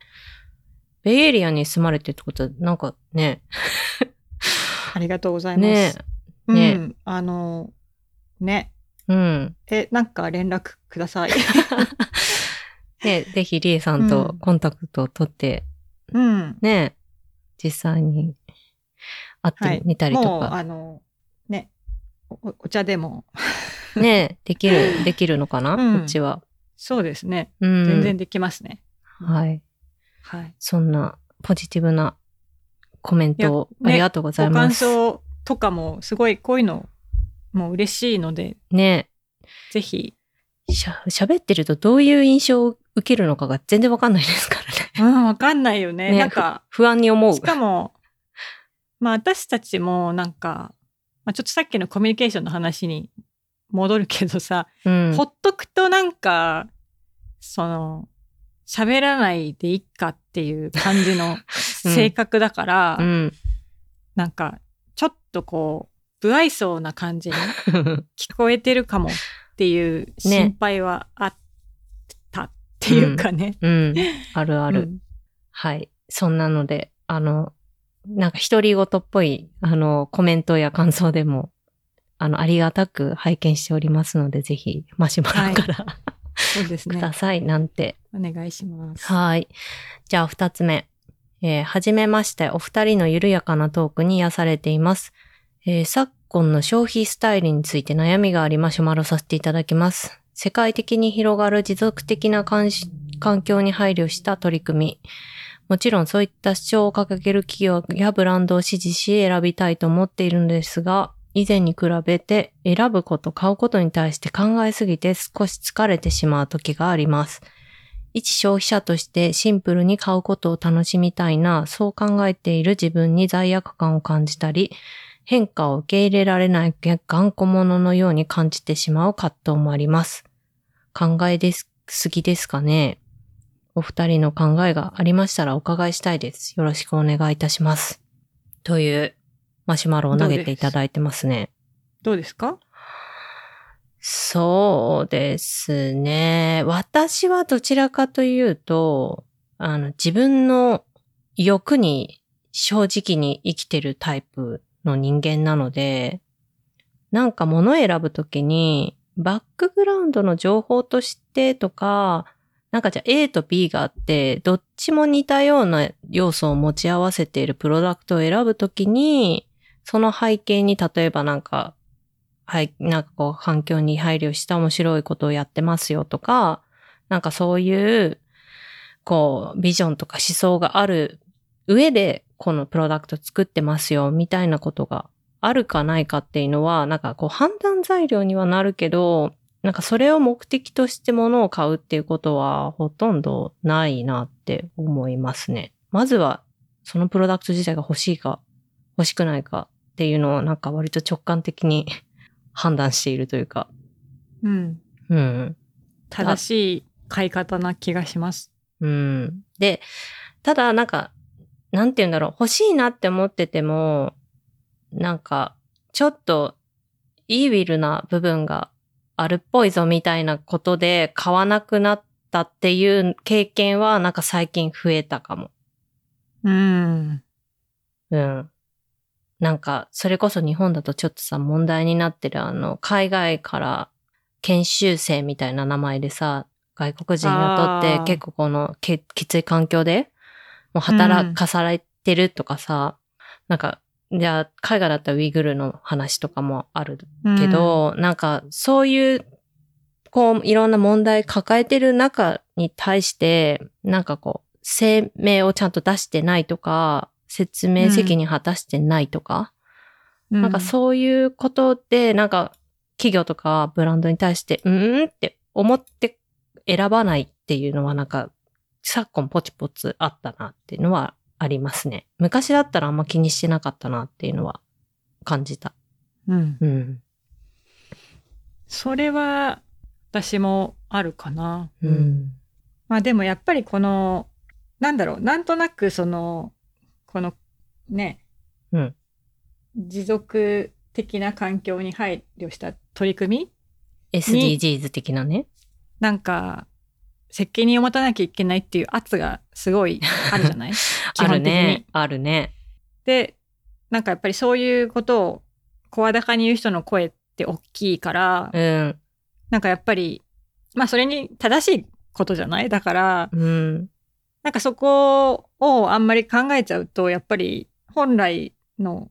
ベイエリアに住まれてるってことは、なんかね、[LAUGHS] ありがとうございます。ねうん、ねあの、ね。うん。え、なんか連絡ください。[LAUGHS] ねぜひリエさんとコンタクトを取って、うん。ね、実際に会ってみたりともう、か、あの、ね、おお茶でも、ね、[LAUGHS] できる、できるのかな、うんこっちは。そうですね。うん。全然できますね。はい。はい。そんなポジティブなコメントをありがとうございご感ます。想とかも、すごいこういうの、もう嬉しいので、ねぜひ、しゃ、喋ってるとどういう印象を受けるのかが全然わかんないですからね。うん、わかんないよね。ねなんか、[LAUGHS] 不安に思う。しかも、まあ私たちもなんか、まあ、ちょっとさっきのコミュニケーションの話に戻るけどさ、うんほっとくとなんか、その、喋らないでいっかっていう感じの [LAUGHS] 性格だから、うん。なんか、ちょっとこう、不愛想な感じに [LAUGHS] 聞こえてるかもっていう心配はあったっていうかね。うん。あるある。うんはい。そんなので、あの、なんか独り言っぽい、あの、コメントや感想でも、あの、ありがたく拝見しておりますので、ぜひ、マシュマロから、そうですねくだ。さい、なんて。お願いします。はい。じゃあ、二つ目。えーはじめまして、お二人の緩やかなトークに癒されています。えー昨今の消費スタイルについて悩みがありマシュマロさせていただきます。世界的に広がる持続的な環境に配慮した取り組み。もちろんそういった主張を掲げる企業やブランドを支持し選びたいと思っているのですが、以前に比べて選ぶこと、買うことに対して考えすぎて少し疲れてしまう時があります。一消費者としてシンプルに買うことを楽しみたいな、そう考えている自分に罪悪感を感じたり、変化を受け入れられない頑固者のように感じてしまう葛藤もあります。考えです、すぎですかねお二人の考えがありましたらお伺いしたいです。よろしくお願いいたします。というマシュマロを投げていただいてますね。どうですか？そうですね。私はどちらかというと、あの、自分の欲に正直に生きてるタイプの人間なので、なんか物を選ぶときに、バックグラウンドの情報としてとか、なんかじゃあ A と B があって、どっちも似たような要素を持ち合わせているプロダクトを選ぶときに、その背景に例えばなんかはい、なんかこう環境に配慮した面白いことをやってますよとか、なんかそういう、こう、ビジョンとか思想がある上で、このプロダクト作ってますよ、みたいなことがあるかないかっていうのは、なんかこう判断材料にはなるけど、なんかそれを目的として物を買うっていうことはほとんどないなって思いますね。まずは、そのプロダクト自体が欲しいか、欲しくないかっていうのをなんか割と直感的に [LAUGHS] 判断しているというか。うん。うん。正しい買い方な気がします。うん。で、ただなんか、なんて言うんだろう、欲しいなって思ってても、なんか、ちょっと、イービルな部分があるっぽいぞみたいなことで買わなくなったっていう経験はなんか最近増えたかも。うん。うん。なんか、それこそ日本だとちょっとさ、問題になってるあの、海外から研修生みたいな名前でさ、外国人雇って結構このききつい環境で、もう働かされてるとかさ、なんか、じゃあ、海外だったらウイグルの話とかもあるけど、なんか、そういう、こう、いろんな問題抱えてる中に対して、なんかこう、声明をちゃんと出してないとか、説明責任果たしてないとか、うん、なんかそういうことで、なんか、企業とかブランドに対して、うーんって思って選ばないっていうのは、なんか、昨今ポチポツあったなっていうのはありますね。昔だったらあんま気にしてなかったなっていうのは感じた。うん。うん。それは、私もあるかな。うん。まあでもやっぱりこの、なんだろう、なんとなくその、この、ね、うん持続的な環境に配慮した取り組み？SDGs 的なね。なんか、責任を持たなきゃいけないっていう圧がすごいあるじゃない？基 [LAUGHS] あるね。あるね。で、なんかやっぱりそういうことを声高に言う人の声って大きいから、うん。なんかやっぱり、まあそれに正しいことじゃない？だから、うん。なんかそこをあんまり考えちゃうと、やっぱり本来の、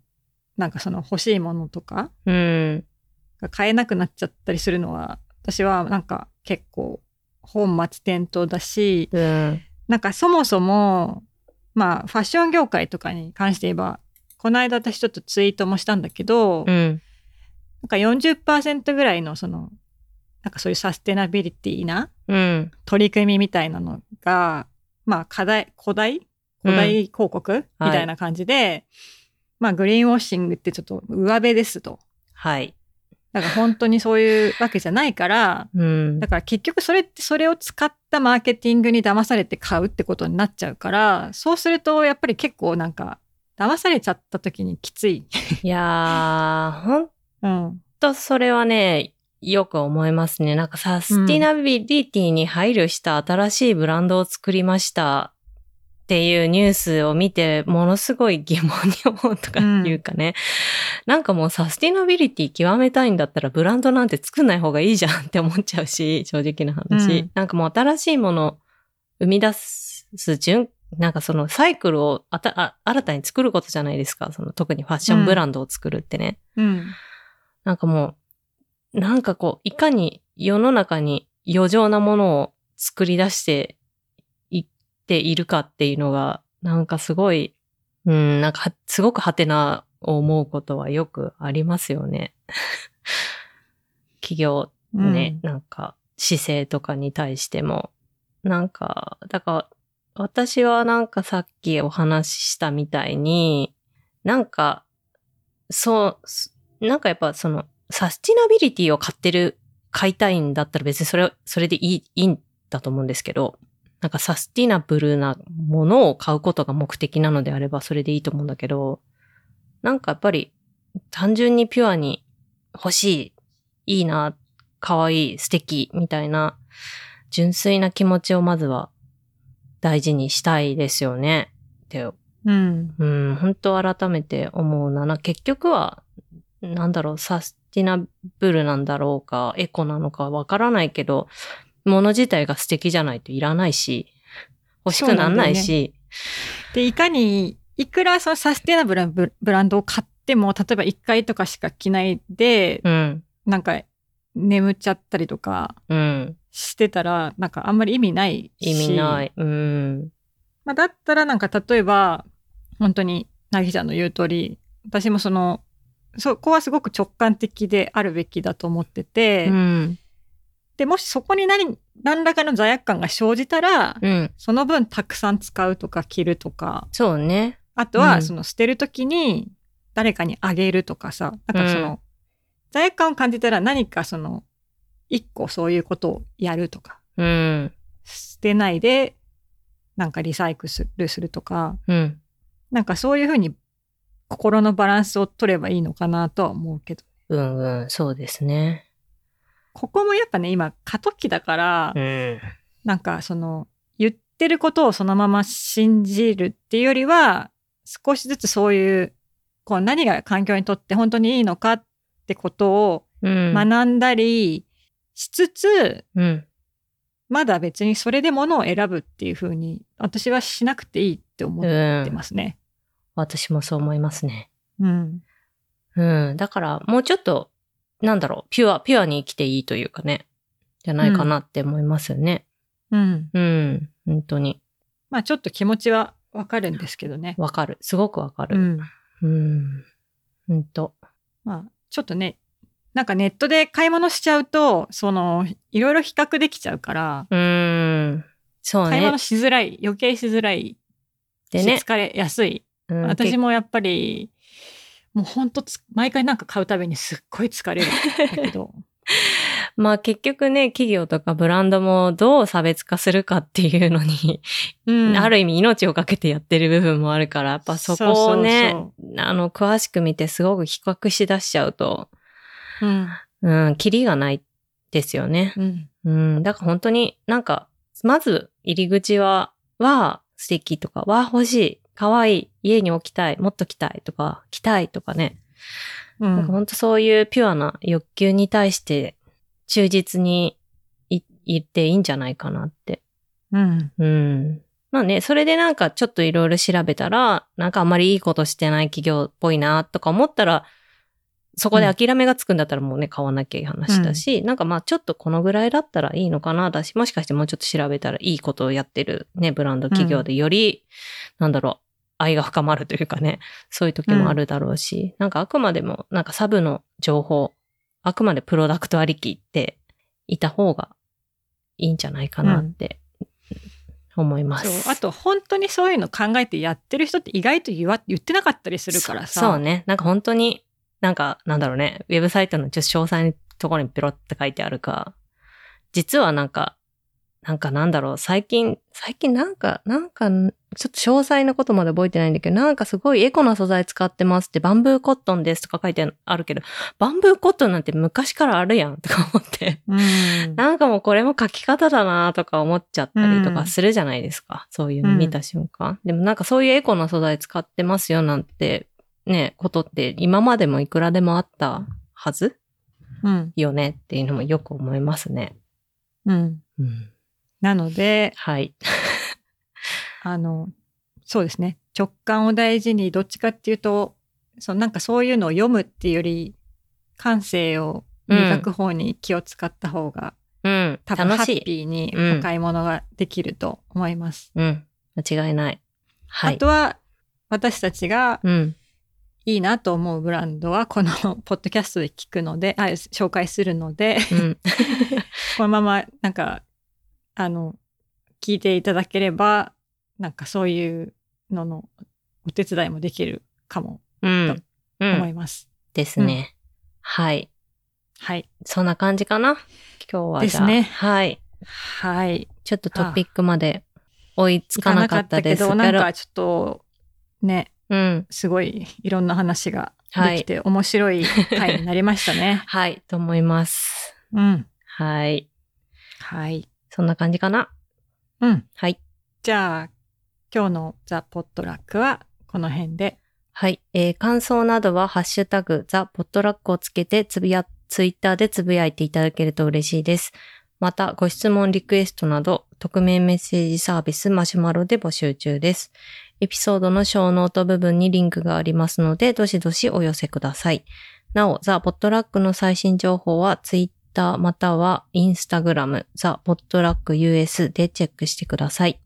なんかその欲しいものとかうん。が買えなくなっちゃったりするのは、私はなんか結構本末転倒だし、うん。なんかそもそも、まあファッション業界とかに関して言えば、この間私ちょっとツイートもしたんだけど、うん。なんか40%ぐらいのその、なんかそういうサステナビリティなうん。取り組みみたいなのが、まあ課題、古代？古代広告、みたいな感じで、まあグリーンウォッシングってちょっと上辺ですと。はい。だから本当にそういうわけじゃないから、うんだ。から結局それってそれを使ったマーケティングに騙されて買うってことになっちゃうから、そうするとやっぱり結構なんか、騙されちゃった時にきつい。いやー、ほ [LAUGHS] んうん。とそれはね、よく思いますね。なんかサスティナビリティに配慮した新しいブランドを作りましたっていうニュースを見て、ものすごい疑問に思うとかいうかね。なんかもうサスティナビリティ極めたいんだったらブランドなんて作んない方がいいじゃんって思っちゃうし、[LAUGHS] 正直な話。うんなんかもう新しいものを生み出す順、なんかそのサイクルをあたあ新たに作ることじゃないですか。その特にファッションブランドを作るってね。うん。なんかもう、なんかこう、いかに世の中に余剰なものを作り出してているかっていうのが、なんかすごい、うん、なんかはすごくハテナを思うことはよくありますよね。[LAUGHS] 企業ね、なんか姿勢とかに対しても。なんか、だから私はなんかさっきお話ししたみたいに、なんか、そうす、なんかやっぱその、サスティナビリティを買ってる、買いたいんだったら別にそれ、それでいい、いいんだと思うんですけど、なんかサスティナブルなものを買うことが目的なのであればそれでいいと思うんだけど、なんかやっぱり単純にピュアに欲しい、いいな、可愛い、素敵、みたいな純粋な気持ちをまずは大事にしたいですよね。ってうん。うん、本当改めて思うな。な結局は、なんだろう、サスティナブルなんだろうか、エコなのかわからないけど、物自体が素敵じゃないといらないし、欲しくなんないし、で、いかに、いくらそのサステナブルなブブランドを買っても、例えば1回とかしか着ないで、うん、なんか眠っちゃったりとかうん、してたら、なんかあんまり意味ないし。。意味ないい。うん、まあ、だったらなんか例えば、本当に、なぎちゃんの言う通り、私もその、そこはすごく直感的であるべきだと思ってて、うん、で、もしそこに何、何らかの罪悪感が生じたら、うん。その分たくさん使うとか着るとか、そうね。あとうんはその捨てるときに誰かにあげるとかさ、なんかその、うん罪悪感を感じたら何かその、一個そういうことをやるとか、うん、捨てないで、なんかリサイクルするとか、うん。なんかそういうふうに心のバランスを取ればいいのかなとは思うけど。うん、うん、そうですね。ここもやっぱね、今過渡期だから、うん、なんかその、言ってることをそのまま信じるっていうよりは、少しずつそういう、こう何が環境にとって本当にいいのかってことをうん。学んだりしつつ、うん、まだ別にそれで物を選ぶっていうふうに、私はしなくていいって思ってますね。私もそう思いますね。うん。うん。だから、もうちょっと、なんだろう、ピュア、ピュアに生きていいというかね、じゃないかなって思いますよね。うん。うん。本当に。まあちょっと気持ちはわかるんですけどね。わかる。すごくわかる。うん。うん。本当。まあちょっとね、なんかネットで買い物しちゃうと、その、いろいろ比較できちゃうから、うん。そうね買い物。しづらい、余計しづらいし、でね。疲れやすい。うん私もやっぱり、もうほんとつ、毎回なんか買うたびにすっごい疲れるんだけど。[LAUGHS] まあ結局ね、企業とかブランドもどう差別化するかっていうのに、うんある意味命をかけてやってる部分もあるから、やっぱそこをね、あの、詳しく見てすごく比較しだしちゃうと、うん。うん、キリがないですよね。うん。うん、だから本当になんか、まず入り口は、は素敵とか、は欲しい、可愛い、家に置きたい、もっと着たいとか、着たいとかね。うん。なんか本当そういうピュアな欲求に対して忠実にい言っていいんじゃないかなって。うん。うん。まあね、それでなんかちょっといろいろ調べたら、なんかあんまりいいことしてない企業っぽいなとか思ったら、そこで諦めがつくんだったらもうね、買わなきゃいい話だし、なんかまあちょっとこのぐらいだったらいいのかなだし、もしかしてもうちょっと調べたらいいことをやってるね、ブランド企業でより、なんだろう、愛が深まるというかね、そういう時もあるだろうし、なんかあくまでも、なんかサブの情報、あくまでプロダクトありきっていた方がいいんじゃないかなって思います。そうあと本当にそういうの考えてやってる人って意外と言わ言ってなかったりするからさ。そそうね。なんか本当に、なんか、なんだろうね。ウェブサイトのちょっと詳細のところにペロって書いてあるか、実はなんか、なんかなんだろう、最近、最近なんか、なんか、ちょっと詳細なことまで覚えてないんだけど、なんかすごいエコな素材使ってますって、バンブーコットンですとか書いてあるけど、バンブーコットンなんて昔からあるやんとか思って。うん。なんかもうこれも書き方だなとか思っちゃったりとかするじゃないですか。そういうの見た瞬間。でもなんかそういうエコな素材使ってますよなんて、ね、ことって今までもいくらでもあったはずうん。よねっていうのもよく思いますね。うん。うん。なので、はい。あの、そうですね。直感を大事に、どっちかっていうと、そうなんかそういうのを読むっていうより、感性を磨く方に気を使った方が、うん。多分ハッ。ピーにうんお買い物ができると思います。うん。間違いない。はい。あとは、私たちがうん。いいなと思うブランドは、このポッドキャストで聞くので、あ紹介するので、うん。[LAUGHS] このまま、なんか、あの、聞いていただければ、なんかそういうののお手伝いもできるかもうん。う思いん。ます。ですね。はい。はい。そんな感じかな？今日は。ですねはい。はい。ちょっとトピックまで追いつかなかったですけど。なんかちょっと、ね、うん。すごいいろんな話がはい。できて面白い回になりましたね [LAUGHS] はい、と思います。うん。はい。はい。そんな感じかな？うん。はい。じゃあ、今日のザ・ポットラックはこの辺で。はい。えー感想などは、ハッシュタグ、ザ・ポットラックをつけて、つぶや、ツイッターでつぶやいていただけると嬉しいです。また、ご質問、リクエストなど、匿名メッセージサービスマシュマロで募集中です。エピソードのショーノート部分にリンクがありますので、どしどしお寄せください。なお、 The Potluck の最新情報は、ツイッターまたはインスタグラム、 The Potluck US でチェックしてください。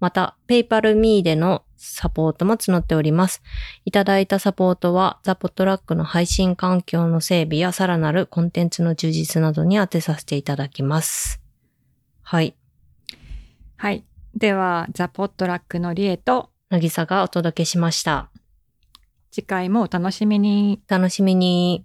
また、 PayPal.Me でのサポートも募っております。いただいたサポートは、 The Potluck の配信環境の整備やさらなるコンテンツの充実などに当てさせていただきます。はい。はい。では、ザ・ポットラックのリエと、なぎさがお届けしました。次回もお楽しみに。楽しみに。